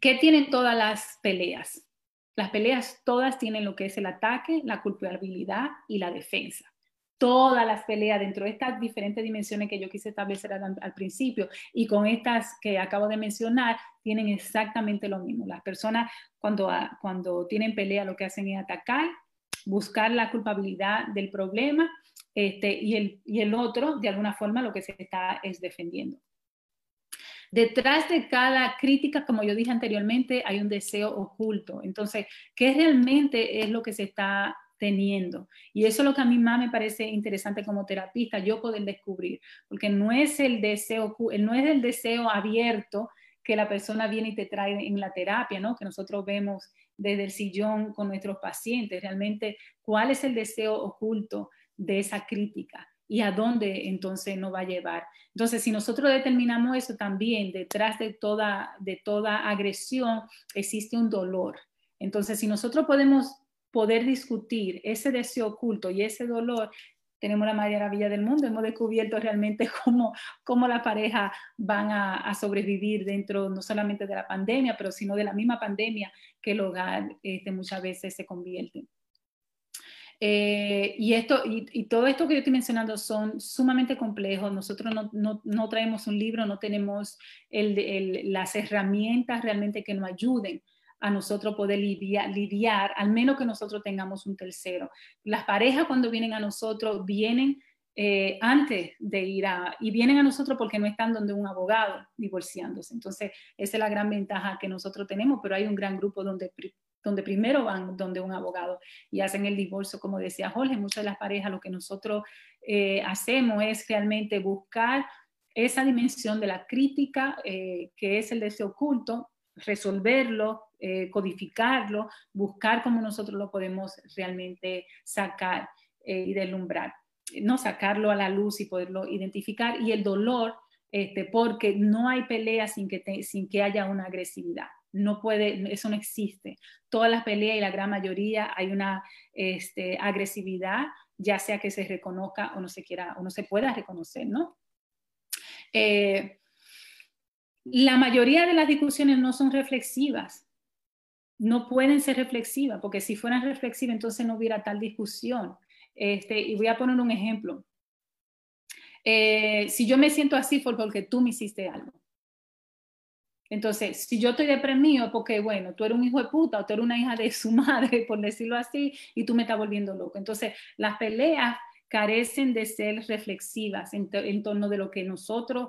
¿Qué tienen todas las peleas? Las peleas todas tienen lo que es el ataque, la culpabilidad y la defensa todas las peleas dentro de estas diferentes dimensiones que yo quise establecer al, principio y con estas que acabo de mencionar, tienen exactamente lo mismo. Las personas cuando, ah, cuando tienen pelea lo que hacen es atacar, buscar la culpabilidad del problema este, y, el, y el otro, de alguna forma, lo que se está es defendiendo. Detrás de cada crítica, como yo dije anteriormente, hay un deseo oculto. Entonces, ¿qué realmente es lo que se está teniendo. Y eso es lo que a mí más me parece interesante como terapista, yo poder descubrir, porque no es el deseo, no es el deseo abierto que la persona viene y te trae en la terapia, ¿no? Que nosotros vemos desde el sillón con nuestros pacientes, realmente cuál es el deseo oculto de esa crítica y a dónde entonces nos va a llevar. Entonces, si nosotros determinamos eso también, detrás de toda, de toda agresión existe un dolor. Entonces, si nosotros podemos poder discutir ese deseo oculto y ese dolor, tenemos la maravilla del mundo. Hemos descubierto realmente cómo, cómo la pareja van a, sobrevivir dentro no solamente de la pandemia, pero sino de la misma pandemia que el hogar este, muchas veces se convierte. Eh, y, esto, y, todo esto que yo estoy mencionando son sumamente complejos. Nosotros no, no, no traemos un libro, no tenemos el, el, las herramientas realmente que nos ayuden a nosotros poder lidiar, al menos que nosotros tengamos un tercero. Las parejas cuando vienen a nosotros vienen eh, antes de ir a, y vienen a nosotros porque no están donde un abogado divorciándose. Entonces, esa es la gran ventaja que nosotros tenemos, pero hay un gran grupo donde, donde primero van donde un abogado y hacen el divorcio, como decía Jorge, muchas de las parejas lo que nosotros eh, hacemos es realmente buscar esa dimensión de la crítica, eh, que es el deseo oculto, resolverlo, codificarlo, buscar cómo nosotros lo podemos realmente sacar y deslumbrar no sacarlo a la luz y poderlo identificar y el dolor, este, porque no hay pelea sin que, sin que haya una agresividad. No puede, eso no existe. Todas las peleas y la gran mayoría hay una este, agresividad, ya sea que se reconozca o no se quiera o no se pueda reconocer, ¿no? Eh, la mayoría de las discusiones no son reflexivas, no pueden ser reflexivas, porque si fueran reflexivas entonces no hubiera tal discusión. Este, y voy a poner un ejemplo. Eh, si yo me siento así fue porque tú me hiciste algo. Entonces, si yo estoy deprimido, porque bueno, tú eres un hijo de puta o tú eres una hija de su madre, por decirlo así, y tú me estás volviendo loco. Entonces, las peleas carecen de ser reflexivas en, torno de lo que nosotros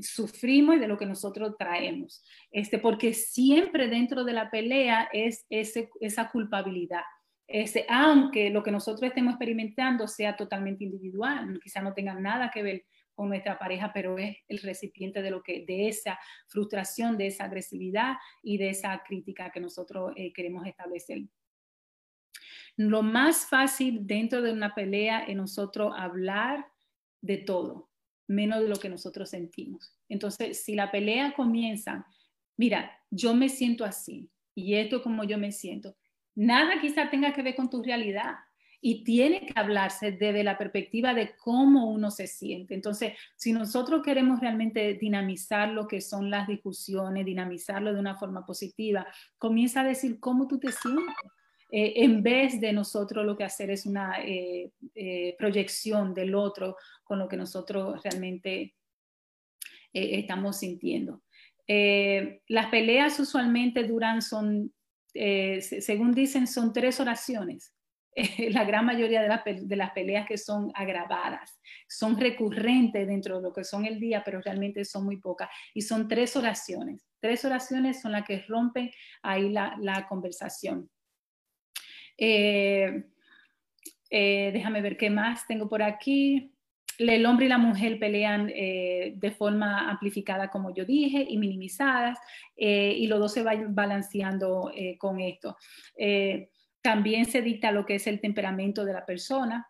sufrimos y de lo que nosotros traemos. Este, porque siempre dentro de la pelea es esa culpabilidad. Este, aunque lo que nosotros estemos experimentando sea totalmente individual, quizá no tenga nada que ver con nuestra pareja, pero es el recipiente de lo que de esa frustración, de esa agresividad y de esa crítica que nosotros eh, queremos establecer. Lo más fácil dentro de una pelea es nosotros hablar de todo, menos de lo que nosotros sentimos. Entonces, si la pelea comienza, mira, yo me siento así y esto es como yo me siento, nada quizá tenga que ver con tu realidad y tiene que hablarse desde la perspectiva de cómo uno se siente. Entonces, si nosotros queremos realmente dinamizar lo que son las discusiones, dinamizarlo de una forma positiva, comienza a decir cómo tú te sientes. Eh, en vez de nosotros lo que hacer es una eh, eh, proyección del otro con lo que nosotros realmente estamos sintiendo. las peleas usualmente duran, son según dicen, son tres oraciones. la gran mayoría de, las peleas que son agravadas, son recurrentes dentro de lo que son el día, pero realmente son muy pocas. Y son tres oraciones. Tres oraciones son las que rompen ahí la, conversación. Eh, eh, déjame ver qué más tengo por aquí el hombre y la mujer pelean eh, de forma amplificada, como yo dije, y minimizadas, y los dos se van balanceando con esto. también se dicta lo que es el temperamento de la persona,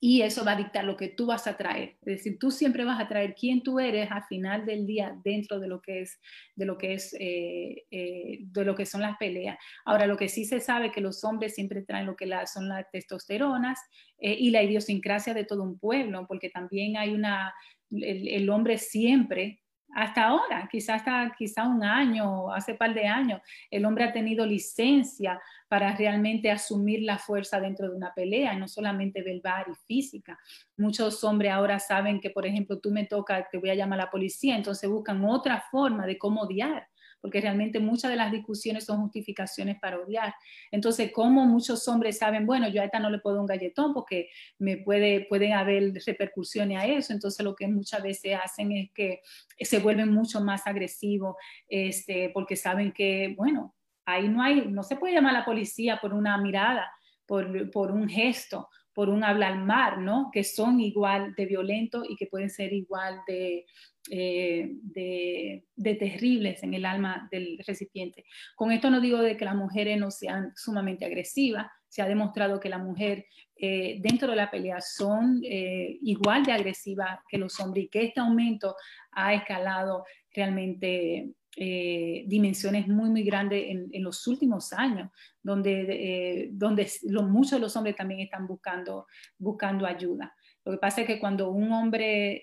y eso va a dictar lo que tú vas a traer. Es decir, tú siempre vas a traer quién tú eres al final del día dentro de lo que es, de lo que es, eh, eh, de lo que son las peleas. Ahora, lo que sí se sabe que los hombres siempre traen lo que son las testosteronas eh, y la idiosincrasia de todo un pueblo, porque también hay una, el hombre siempre hasta ahora, quizás hasta quizá un año, hace par de años, el hombre ha tenido licencia para realmente asumir la fuerza dentro de una pelea, no solamente verbal y física. Muchos hombres ahora saben que, por ejemplo, tú me toca, te voy a llamar a la policía, entonces buscan otra forma de cómo odiar porque realmente muchas de las discusiones son justificaciones para odiar. Entonces, como muchos hombres saben, bueno, yo a esta no le puedo un galletón porque me puede, pueden haber repercusiones a eso, entonces lo que muchas veces hacen es que se vuelven mucho más agresivos, este, porque saben que, bueno, ahí no hay, no se puede llamar a la policía por una mirada, por, por un gesto, por un hablar mal, ¿no? Que son igual de violentos y que pueden ser igual de, eh, de, terribles en el alma del recipiente. Con esto no digo de que las mujeres no sean sumamente agresivas, se ha demostrado que las mujeres eh, dentro de la pelea son eh, igual de agresivas que los hombres y que este aumento ha escalado realmente dimensiones muy, muy grandes en, los últimos años, donde, donde muchos de los hombres también están buscando, buscando ayuda. Lo que pasa es que cuando un hombre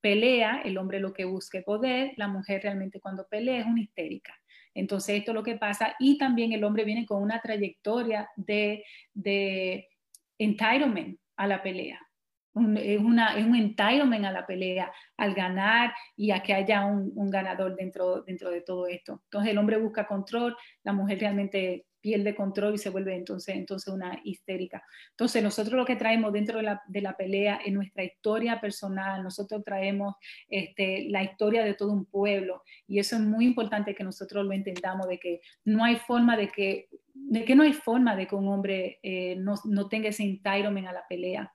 pelea, el hombre lo que busca poder, la mujer realmente cuando pelea es una histérica. Entonces esto es lo que pasa y también el hombre viene con una trayectoria de, de entitlement a la pelea. Es, una, es un entitlement a la pelea, al ganar y a que haya un, ganador dentro, dentro de todo esto. Entonces el hombre busca control, la mujer realmente pierde control y se vuelve entonces, entonces una histérica. Entonces nosotros lo que traemos dentro de la, de la pelea es nuestra historia personal, nosotros traemos este, la historia de todo un pueblo y eso es muy importante que nosotros lo entendamos de que no hay forma de que, de que no hay forma de que un hombre eh, no, no tenga ese entitlement a la pelea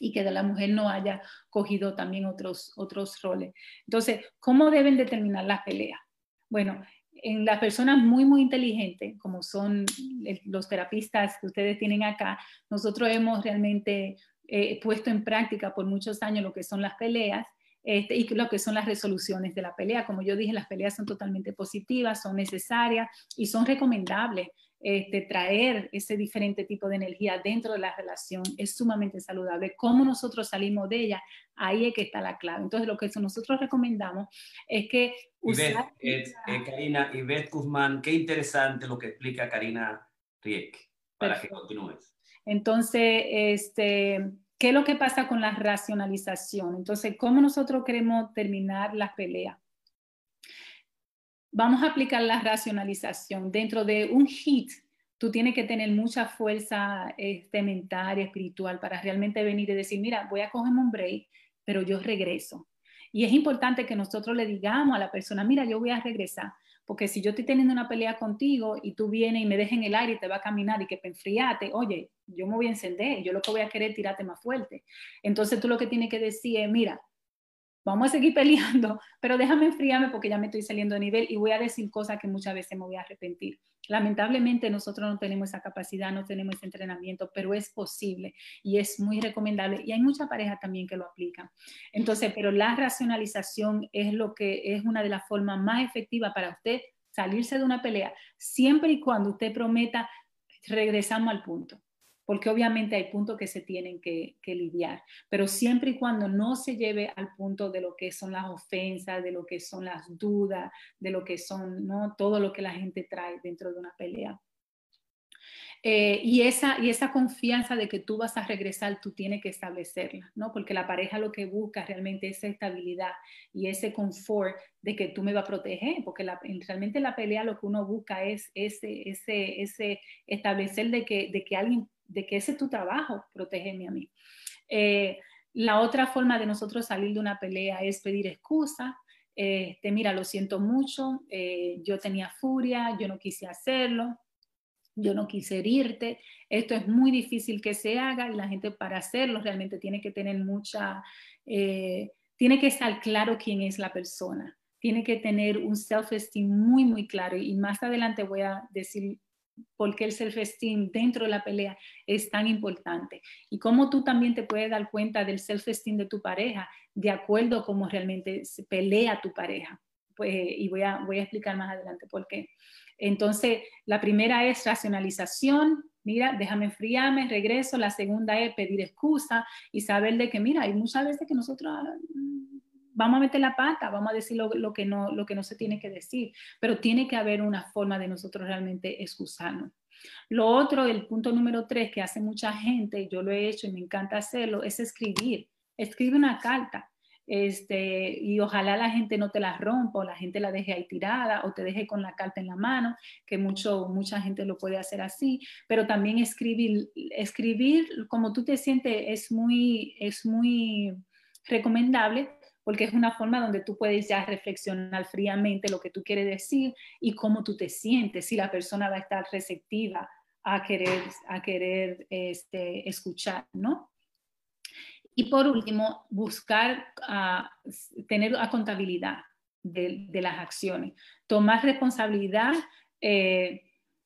y que de la mujer no haya cogido también otros, otros roles. Entonces, ¿cómo deben determinar las peleas? Bueno, en las personas muy, muy inteligentes, como son los terapistas que ustedes tienen acá, nosotros hemos realmente eh, puesto en práctica por muchos años lo que son las peleas este, y lo que son las resoluciones de la pelea. Como yo dije, las peleas son totalmente positivas, son necesarias y son recomendables. Este, traer ese diferente tipo de energía dentro de la relación es sumamente saludable. ¿Cómo nosotros salimos de ella? Ahí es que está la clave. Entonces, lo que nosotros recomendamos es que... Usar... Eh, Karina, Ivette Guzmán, qué interesante lo que explica Karina Riek, para que continúes. Entonces, este, ¿qué es lo que pasa con la racionalización? Entonces, ¿cómo nosotros queremos terminar las peleas? Vamos a aplicar la racionalización. Dentro de un hit, tú tienes que tener mucha fuerza este, mental y espiritual para realmente venir y decir, mira, voy a cogerme un break, pero yo regreso. Y es importante que nosotros le digamos a la persona, mira, yo voy a regresar, porque si yo estoy teniendo una pelea contigo y tú vienes y me dejas en el aire y te va a caminar y que te enfriate, oye, yo me voy a encender, yo lo que voy a querer es tirarte más fuerte. Entonces tú lo que tienes que decir es, mira, vamos a seguir peleando, pero déjame enfriarme porque ya me estoy saliendo de nivel y voy a decir cosas que muchas veces me voy a arrepentir. Lamentablemente nosotros no tenemos esa capacidad, no tenemos ese entrenamiento, pero es posible y es muy recomendable y hay mucha pareja también que lo aplican. Entonces, pero la racionalización es lo que es una de las formas más efectivas para usted salirse de una pelea, siempre y cuando usted prometa regresamos al punto porque obviamente hay puntos que se tienen que, lidiar, pero siempre y cuando no se lleve al punto de lo que son las ofensas, de lo que son las dudas, de lo que son ¿no? todo lo que la gente trae dentro de una pelea. Eh, y, esa, y esa confianza de que tú vas a regresar, tú tienes que establecerla, ¿no? Porque la pareja lo que busca realmente es esa estabilidad y ese confort de que tú me vas a proteger, porque la, realmente la pelea lo que uno busca es ese, ese, ese establecer de que, de que alguien de que es tu trabajo, protégeme a mí. Eh, la otra forma de nosotros salir de una pelea es pedir excusa. Eh, te mira, lo siento mucho, eh, yo tenía furia, yo no quise hacerlo, yo no quise herirte. Esto es muy difícil que se haga y la gente para hacerlo realmente tiene que tener mucha, tiene que estar claro quién es la persona. Tiene que tener un self-esteem muy, muy claro. Y más adelante voy a decir porque el self-esteem dentro de la pelea es tan importante y cómo tú también te puedes dar cuenta del self-esteem de tu pareja de acuerdo a cómo realmente se pelea tu pareja. Pues, y voy a, voy a explicar más adelante por qué. Entonces, la primera es racionalización, mira, déjame enfriarme, regreso. La segunda es pedir excusa y saber de que, mira, hay muchas veces que nosotros vamos a meter la pata, vamos a decir lo, que no, lo que no se tiene que decir, pero tiene que haber una forma de nosotros realmente excusarnos. Lo otro, el punto número tres que hace mucha gente, yo lo he hecho y me encanta hacerlo, es escribir. Escribe una carta. Este, y ojalá la gente no te la rompa o la gente la deje ahí tirada o te deje con la carta en la mano, que mucho, mucha gente lo puede hacer así, pero también escribir, escribir como tú te sientes es muy, es muy recomendable porque es una forma donde tú puedes ya reflexionar fríamente lo que tú quieres decir y cómo tú te sientes, si la persona va a estar receptiva a querer, a querer este, escuchar, ¿no? Y por último, buscar uh, tener contabilidad de, de, las acciones, tomar responsabilidad eh,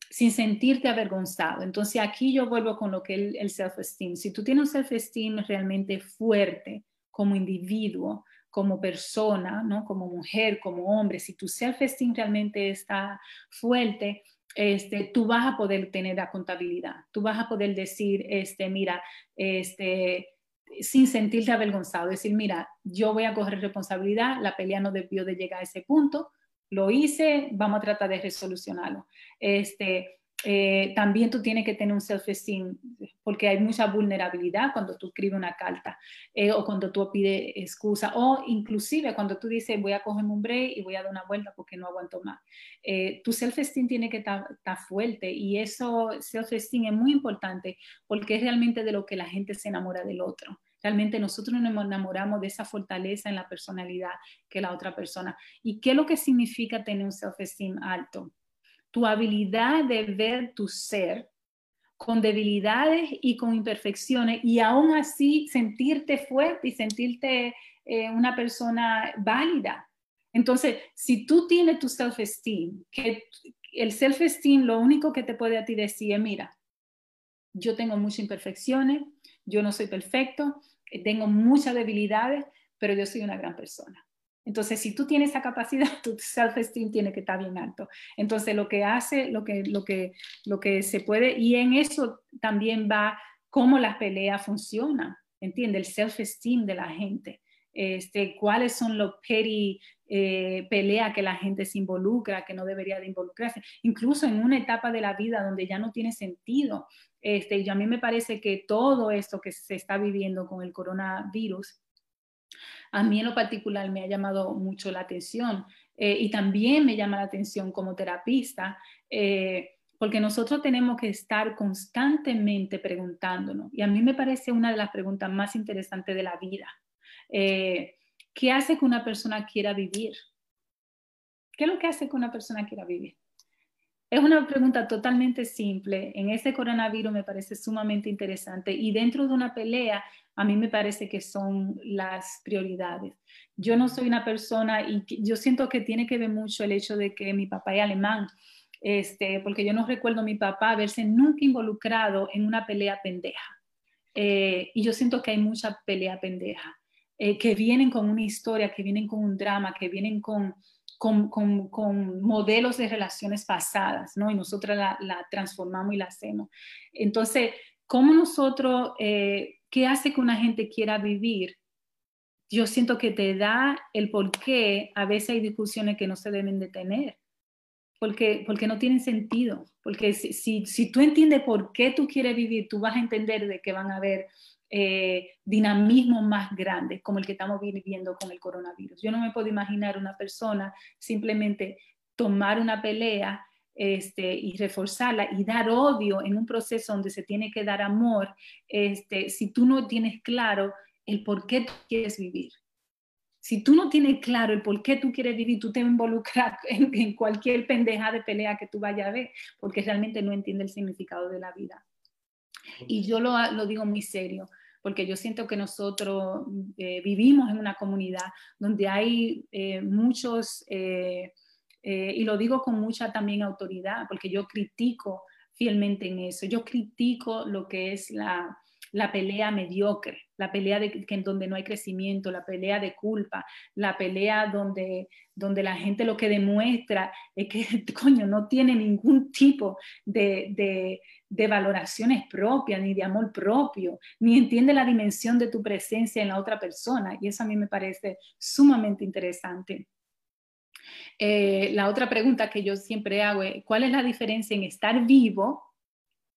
sin sentirte avergonzado. Entonces aquí yo vuelvo con lo que es el self-esteem. Si tú tienes un self-esteem realmente fuerte como individuo, como persona, ¿no? como mujer, como hombre, si tu self-esteem realmente está fuerte, este, tú vas a poder tener la contabilidad, tú vas a poder decir, este, mira, este, sin sentirte avergonzado, decir, mira, yo voy a coger responsabilidad, la pelea no debió de llegar a ese punto, lo hice, vamos a tratar de resolucionarlo. Este, eh, también tú tienes que tener un self-esteem, porque hay mucha vulnerabilidad cuando tú escribes una carta eh, o cuando tú pides excusa o inclusive cuando tú dices voy a cogerme un break y voy a dar una vuelta porque no aguanto más. Eh, tu self-esteem tiene que estar fuerte y eso, self-esteem es muy importante porque es realmente de lo que la gente se enamora del otro. Realmente nosotros nos enamoramos de esa fortaleza en la personalidad que la otra persona. ¿Y qué es lo que significa tener un self-esteem alto? Tu habilidad de ver tu ser con debilidades y con imperfecciones y aún así sentirte fuerte y sentirte eh, una persona válida. Entonces, si tú tienes tu self-esteem, que el self-esteem lo único que te puede a ti decir es, mira, yo tengo muchas imperfecciones, yo no soy perfecto, tengo muchas debilidades, pero yo soy una gran persona. Entonces, si tú tienes esa capacidad, tu self-esteem tiene que estar bien alto. Entonces, lo que hace, lo que, lo que, lo que se puede, y en eso también va cómo las peleas funcionan, ¿entiende? El self-esteem de la gente. Este, cuáles son los petty eh, peleas que la gente se involucra, que no debería de involucrarse, incluso en una etapa de la vida donde ya no tiene sentido. Este, y a mí me parece que todo esto que se está viviendo con el coronavirus a mí en lo particular me ha llamado mucho la atención eh, y también me llama la atención como terapista, eh, porque nosotros tenemos que estar constantemente preguntándonos, y a mí me parece una de las preguntas más interesantes de la vida. Eh, ¿Qué hace que una persona quiera vivir? ¿Qué es lo que hace que una persona quiera vivir? Es una pregunta totalmente simple. En este coronavirus me parece sumamente interesante y dentro de una pelea a mí me parece que son las prioridades. Yo no soy una persona y yo siento que tiene que ver mucho el hecho de que mi papá es alemán, este, porque yo no recuerdo a mi papá haberse nunca involucrado en una pelea pendeja. Eh, y yo siento que hay mucha pelea pendeja, eh, que vienen con una historia, que vienen con un drama, que vienen con, con, con, modelos de relaciones pasadas, ¿no? Y nosotros la, transformamos y la hacemos. Entonces, ¿cómo nosotros eh, ¿qué hace que una gente quiera vivir? Yo siento que te da el por qué a veces hay discusiones que no se deben de tener, porque, porque no tienen sentido, porque si, si, tú entiendes por qué tú quieres vivir, tú vas a entender de que van a haber eh, dinamismos más grandes, como el que estamos viviendo con el coronavirus. Yo no me puedo imaginar una persona simplemente tomar una pelea este, y reforzarla y dar odio en un proceso donde se tiene que dar amor, este, si tú no tienes claro el por qué tú quieres vivir. Si tú no tienes claro el por qué tú quieres vivir, tú te involucras en, cualquier pendeja de pelea que tú vayas a ver, porque realmente no entiende el significado de la vida. Y yo lo digo muy serio, porque yo siento que nosotros eh, vivimos en una comunidad donde hay eh, muchos... Eh, y lo digo con mucha también autoridad, porque yo critico fielmente en eso. Yo critico lo que es la, la pelea mediocre, la pelea de, en donde no hay crecimiento, la pelea de culpa, la pelea donde, donde la gente lo que demuestra es que, coño, no tiene ningún tipo de, de, de valoraciones propias, ni de amor propio, ni entiende la dimensión de tu presencia en la otra persona. Y eso a mí me parece sumamente interesante. Eh, la otra pregunta que yo siempre hago es, ¿cuál es la diferencia en estar vivo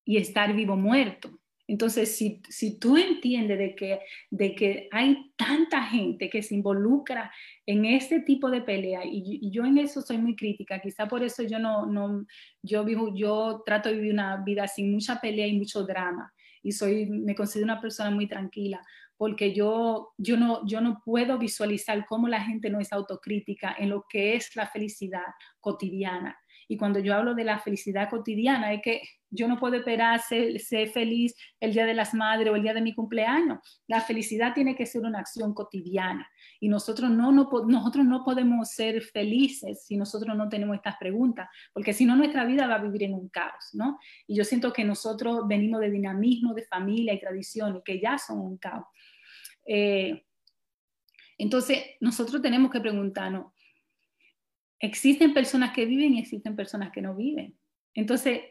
y estar vivo muerto? Entonces, si, si tú entiendes de que, de que hay tanta gente que se involucra en este tipo de pelea, y, yo en eso soy muy crítica, quizá por eso yo no, no, yo vivo, yo trato de vivir una vida sin mucha pelea y mucho drama, y soy, me considero una persona muy tranquila, porque yo, yo, no, yo no puedo visualizar cómo la gente no es autocrítica en lo que es la felicidad cotidiana. Y cuando yo hablo de la felicidad cotidiana, es que yo no puedo esperar ser, ser, feliz el día de las madres o el día de mi cumpleaños. La felicidad tiene que ser una acción cotidiana. Y nosotros no, no, nosotros no podemos ser felices si nosotros no tenemos estas preguntas, porque si no nuestra vida va a vivir en un caos, ¿no? Y yo siento que nosotros venimos de dinamismo, de familia y tradición, y que ya son un caos. Eh, entonces, nosotros tenemos que preguntarnos, ¿existen personas que viven y existen personas que no viven? Entonces,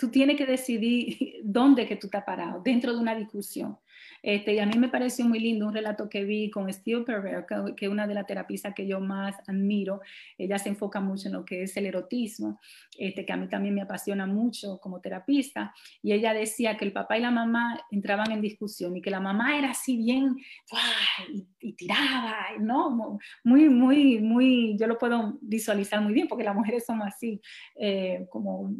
tú tienes que decidir dónde que tú estás parado, dentro de una discusión. Este, y a mí me pareció muy lindo un relato que vi con Steve Perver, que, es una de las terapistas que yo más admiro. Ella se enfoca mucho en lo que es el erotismo, este, que a mí también me apasiona mucho como terapista. Y ella decía que el papá y la mamá entraban en discusión y que la mamá era así bien y, tiraba, ¿no? Muy, muy, muy, yo lo puedo visualizar muy bien porque las mujeres somos así, eh, como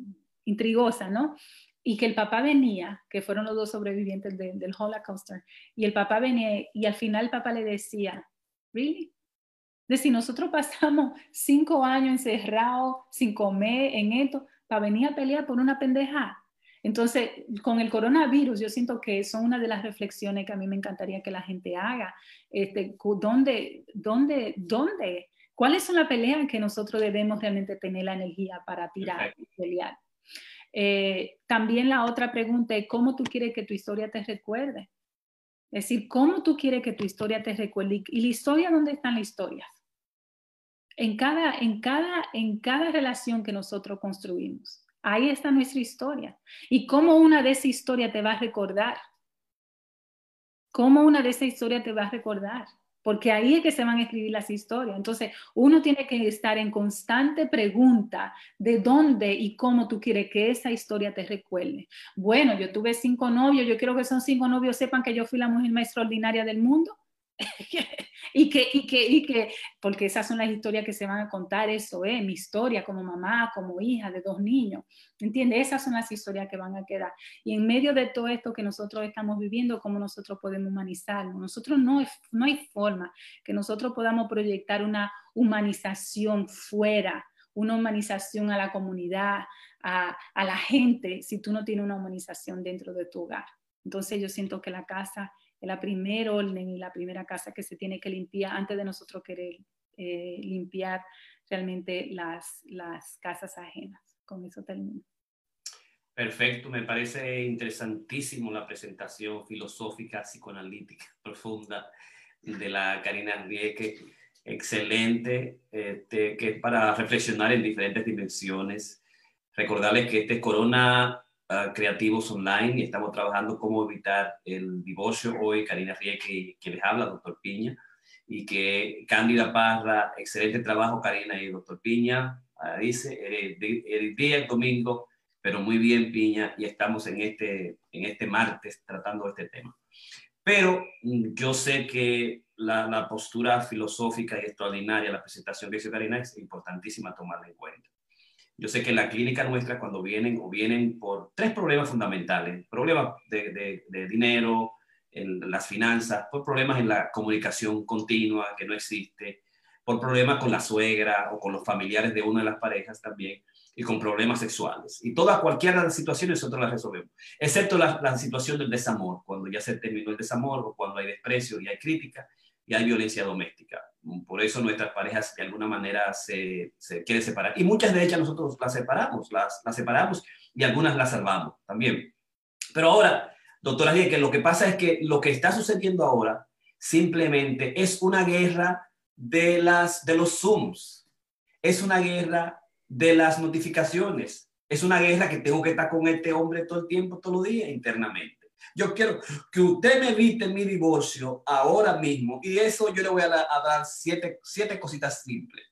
intrigosas, ¿no? y que el papá venía, que fueron los dos sobrevivientes del Holocaust, y el papá venía y al final el papá le decía, ¿really? De si nosotros pasamos cinco años encerrados sin comer en esto, para venir a pelear por una pendeja. Entonces, con el coronavirus, yo siento que son una de las reflexiones que a mí me encantaría que la gente haga. Este, ¿Dónde, dónde, dónde? ¿Cuáles son las peleas que nosotros debemos realmente tener la energía para tirar y pelear? Eh, también la otra pregunta es cómo tú quieres que tu historia te recuerde. Es decir, cómo tú quieres que tu historia te recuerde. ¿Y la historia dónde están las historias? En cada, en, cada, en cada relación que nosotros construimos. Ahí está nuestra historia. ¿Y cómo una de esas historias te va a recordar? ¿Cómo una de esas historias te va a recordar? Porque ahí es que se van a escribir las historias. Entonces, uno tiene que estar en constante pregunta de dónde y cómo tú quieres que esa historia te recuerde. Bueno, yo tuve cinco novios, yo quiero que esos cinco novios sepan que yo fui la mujer más extraordinaria del mundo. y, que, y, que, y que, porque esas son las historias que se van a contar, eso es mi historia como mamá, como hija de dos niños, ¿entiendes? Esas son las historias que van a quedar. Y en medio de todo esto que nosotros estamos viviendo, ¿cómo nosotros podemos humanizarnos? Nosotros no, no hay forma que nosotros podamos proyectar una humanización fuera, una humanización a la comunidad, a, a la gente, si tú no tienes una humanización dentro de tu hogar. Entonces yo siento que la casa la primera orden y la primera casa que se tiene que limpiar antes de nosotros querer eh, limpiar realmente las, las casas ajenas. Con eso termino. Perfecto, me parece interesantísimo la presentación filosófica, psicoanalítica, profunda de la Karina Rieke. Excelente, este, que es para reflexionar en diferentes dimensiones. Recordarles que este Corona creativos online y estamos trabajando cómo evitar el divorcio. Hoy Karina Rieke, que les habla, doctor Piña, y que Cándida Parra, excelente trabajo Karina y doctor Piña, ah, dice, el, día el domingo, pero muy bien Piña, y estamos en este, en este martes tratando este tema. Pero mm, yo sé que la, la postura filosófica y extraordinaria, la presentación que hizo Karina es importantísima tomarla en cuenta. Yo sé que en la clínica nuestra, cuando vienen o vienen por tres problemas fundamentales, problemas de, de, dinero, en las finanzas, por problemas en la comunicación continua que no existe, por problemas con la suegra o con los familiares de una de las parejas también, y con problemas sexuales. Y todas, cualquiera de las situaciones nosotros las resolvemos, excepto la, la, situación del desamor, cuando ya se terminó el desamor o cuando hay desprecio y hay crítica y hay violencia doméstica. Por eso nuestras parejas de alguna manera se, se quieren separar. Y muchas de ellas nosotros las separamos, las, las separamos y algunas las salvamos también. Pero ahora, doctora que lo que pasa es que lo que está sucediendo ahora simplemente es una guerra de, las, de los Zooms, es una guerra de las notificaciones, es una guerra que tengo que estar con este hombre todo el tiempo, todos los días internamente. Yo quiero que usted me evite mi divorcio ahora mismo y eso yo le voy a, dar siete, siete cositas simples.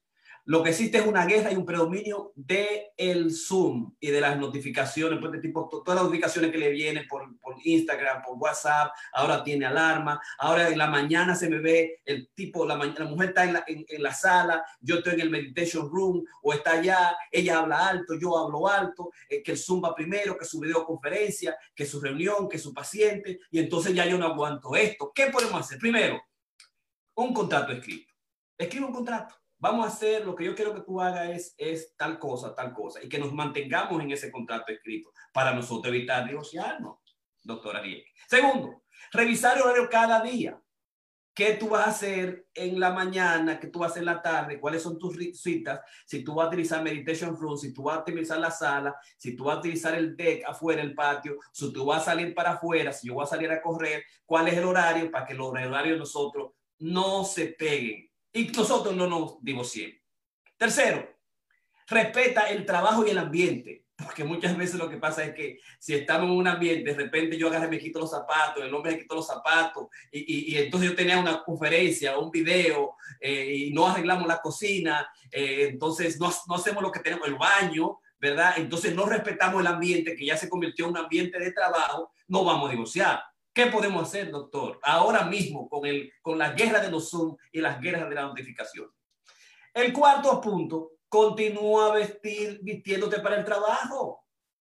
Lo que existe es una guerra y un predominio de el Zoom y de las notificaciones, pues de tipo, todas las notificaciones que le vienen por, Instagram, por WhatsApp, ahora tiene alarma, ahora en la mañana se me ve el tipo, la, mujer está en la, en, la sala, yo estoy en el meditation room o está allá, ella habla alto, yo hablo alto, eh, que el Zoom va primero, que su videoconferencia, que su reunión, que su paciente, y entonces ya yo no aguanto esto. ¿Qué podemos hacer? Primero, un contrato escrito. Escribe un contrato vamos a hacer, lo que yo quiero que tú hagas es, es tal cosa, tal cosa, y que nos mantengamos en ese contrato escrito para nosotros evitar divorciarnos, doctora Rieke. Segundo, revisar el horario cada día. ¿Qué tú vas a hacer en la mañana? ¿Qué tú vas a hacer en la tarde? ¿Cuáles son tus citas? Si tú vas a utilizar Meditation Room, si tú vas a utilizar la sala, si tú vas a utilizar el deck afuera, el patio, si tú vas a salir para afuera, si yo voy a salir a correr, ¿cuál es el horario para que los horarios de nosotros no se peguen? Y nosotros no nos divorciemos. Tercero, respeta el trabajo y el ambiente. porque muchas veces lo que pasa es que si estamos en un ambiente, de repente yo agarré, me quito los zapatos, el hombre me quitó los zapatos, y, entonces yo tenía una conferencia, un video, eh, y no arreglamos la cocina, eh, entonces no, no hacemos lo que tenemos, el baño, ¿verdad? Entonces no respetamos el ambiente que ya se convirtió en un ambiente de trabajo, no vamos a divorciar. ¿Qué podemos hacer, doctor? Ahora mismo con, el, con la guerra de los Zoom y las guerras de la notificación. El cuarto punto, continúa vestir, vistiéndote para el trabajo.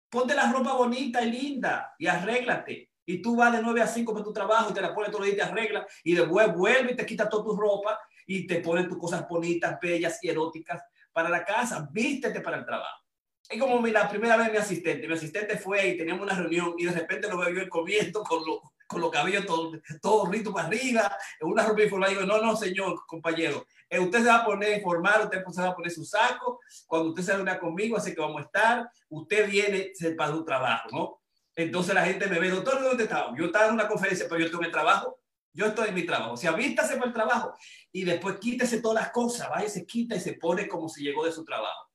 Ponte la ropa bonita y linda y arréglate. Y tú vas de 9 a 5 para tu trabajo y te la pones todo el día y te arreglas. Y después vuelve y te quitas toda tu ropa y te pones tus cosas bonitas, bellas y eróticas para la casa. Vístete para el trabajo. Y como la primera vez mi asistente, mi asistente fue y teníamos una reunión y de repente lo veo yo comiendo con, lo, con los cabellos todo, todo rito para arriba, en una ropa informal. Digo, no, no, señor, compañero, eh, usted se va a poner formal, usted se va a poner su saco, cuando usted se reúna conmigo, así que vamos a estar, usted viene para un trabajo, ¿no? Entonces la gente me ve, doctor, ¿dónde estaba? Yo estaba en una conferencia, pero yo estoy en el trabajo, yo estoy en mi trabajo. O sea, vístase para el trabajo y después quítese todas las cosas, vaya, se quita y se pone como si llegó de su trabajo.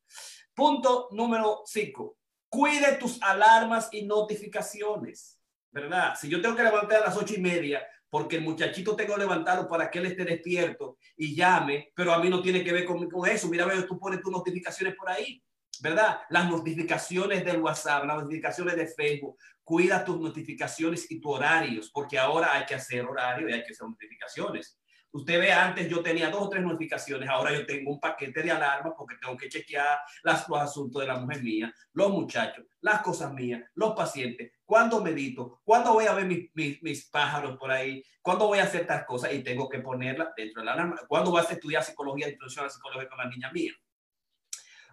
Punto número cinco. Cuide tus alarmas y notificaciones, ¿verdad? Si yo tengo que levantar a las ocho y media porque el muchachito tengo levantado para que él esté despierto y llame, pero a mí no tiene que ver con, con eso. Mira, tú pones tus notificaciones por ahí, ¿verdad? Las notificaciones del WhatsApp, las notificaciones de Facebook. Cuida tus notificaciones y tus horarios, porque ahora hay que hacer horario y hay que hacer notificaciones. Usted ve, antes yo tenía dos o tres notificaciones, ahora yo tengo un paquete de alarmas porque tengo que chequear las, los asuntos de la mujer mía, los muchachos, las cosas mías, los pacientes, cuándo medito, cuándo voy a ver mis, mis, pájaros por ahí, cuándo voy a hacer estas cosas y tengo que ponerlas dentro de la alarma, cuándo voy a estudiar psicología, introducción a la psicología con la niña mía.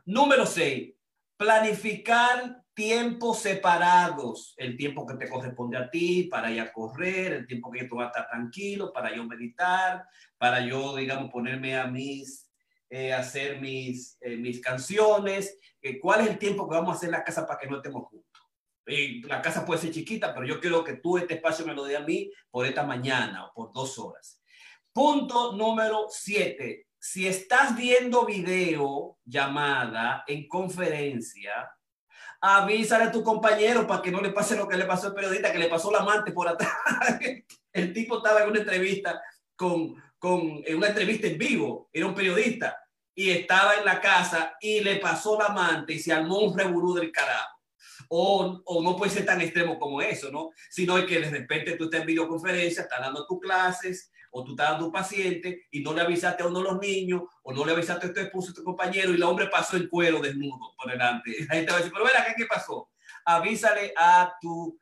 Número seis, planificar tiempos separados, el tiempo que te corresponde a ti para ir a correr, el tiempo que tú vas a estar tranquilo, para yo meditar, para yo, digamos, ponerme a mis, eh, hacer mis, eh, mis canciones, eh, cuál es el tiempo que vamos a hacer en la casa para que no estemos juntos. la casa puede ser chiquita, pero yo quiero que tú este espacio me lo dé a mí por esta mañana o por dos horas. Punto número siete, si estás viendo video, llamada, en conferencia, avísale a tu compañero para que no le pase lo que le pasó al periodista, que le pasó la amante por atrás. El tipo estaba en una entrevista con, con en una entrevista en vivo, era un periodista, y estaba en la casa y le pasó la amante y se armó un reburú del carajo. O, o, no puede ser tan extremo como eso, ¿no? Sino que de repente tú estás en videoconferencia, estás dando tus clases, o tú estás dando un paciente y no le avisaste a uno de los niños, o no le avisaste a tu esposo, a tu compañero, y el hombre pasó en cuero desnudo por delante. La gente va a decir, pero ven ¿qué pasó? Avísale a tu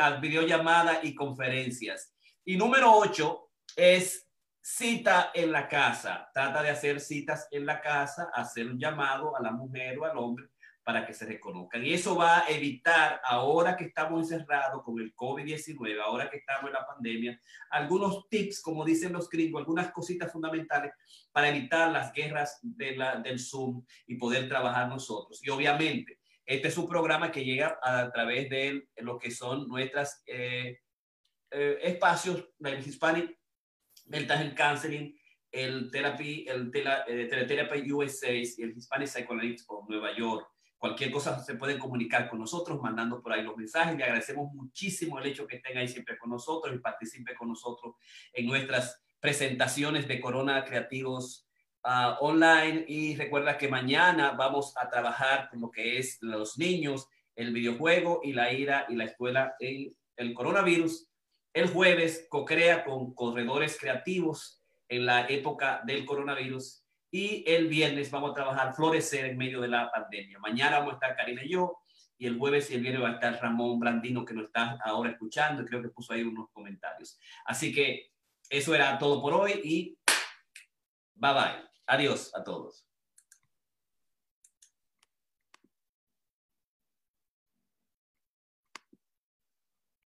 a videollamada y conferencias. Y número ocho es cita en la casa. Trata de hacer citas en la casa, hacer un llamado a la mujer o al hombre para que se reconozcan. Y eso va a evitar, ahora que estamos encerrados con el COVID-19, ahora que estamos en la pandemia, algunos tips, como dicen los gringos, algunas cositas fundamentales para evitar las guerras de la, del Zoom y poder trabajar nosotros. Y obviamente, este es un programa que llega a, través de lo que son nuestras eh, eh, espacios del Hispanic Mental Counseling, el Therapy, el eh, USA y el Hispanic Psychoanalysis of Nueva York Cualquier cosa se pueden comunicar con nosotros mandando por ahí los mensajes. Le agradecemos muchísimo el hecho que estén ahí siempre con nosotros y participe con nosotros en nuestras presentaciones de Corona Creativos uh, online. Y recuerda que mañana vamos a trabajar con lo que es los niños, el videojuego y la ira y la escuela en el coronavirus. El jueves co-crea con corredores creativos en la época del coronavirus y el viernes vamos a trabajar florecer en medio de la pandemia. Mañana vamos a estar Karina y yo. Y el jueves y el viernes va a estar Ramón Brandino, que nos está ahora escuchando. Creo que puso ahí unos comentarios. Así que eso era todo por hoy y bye bye. Adiós a todos.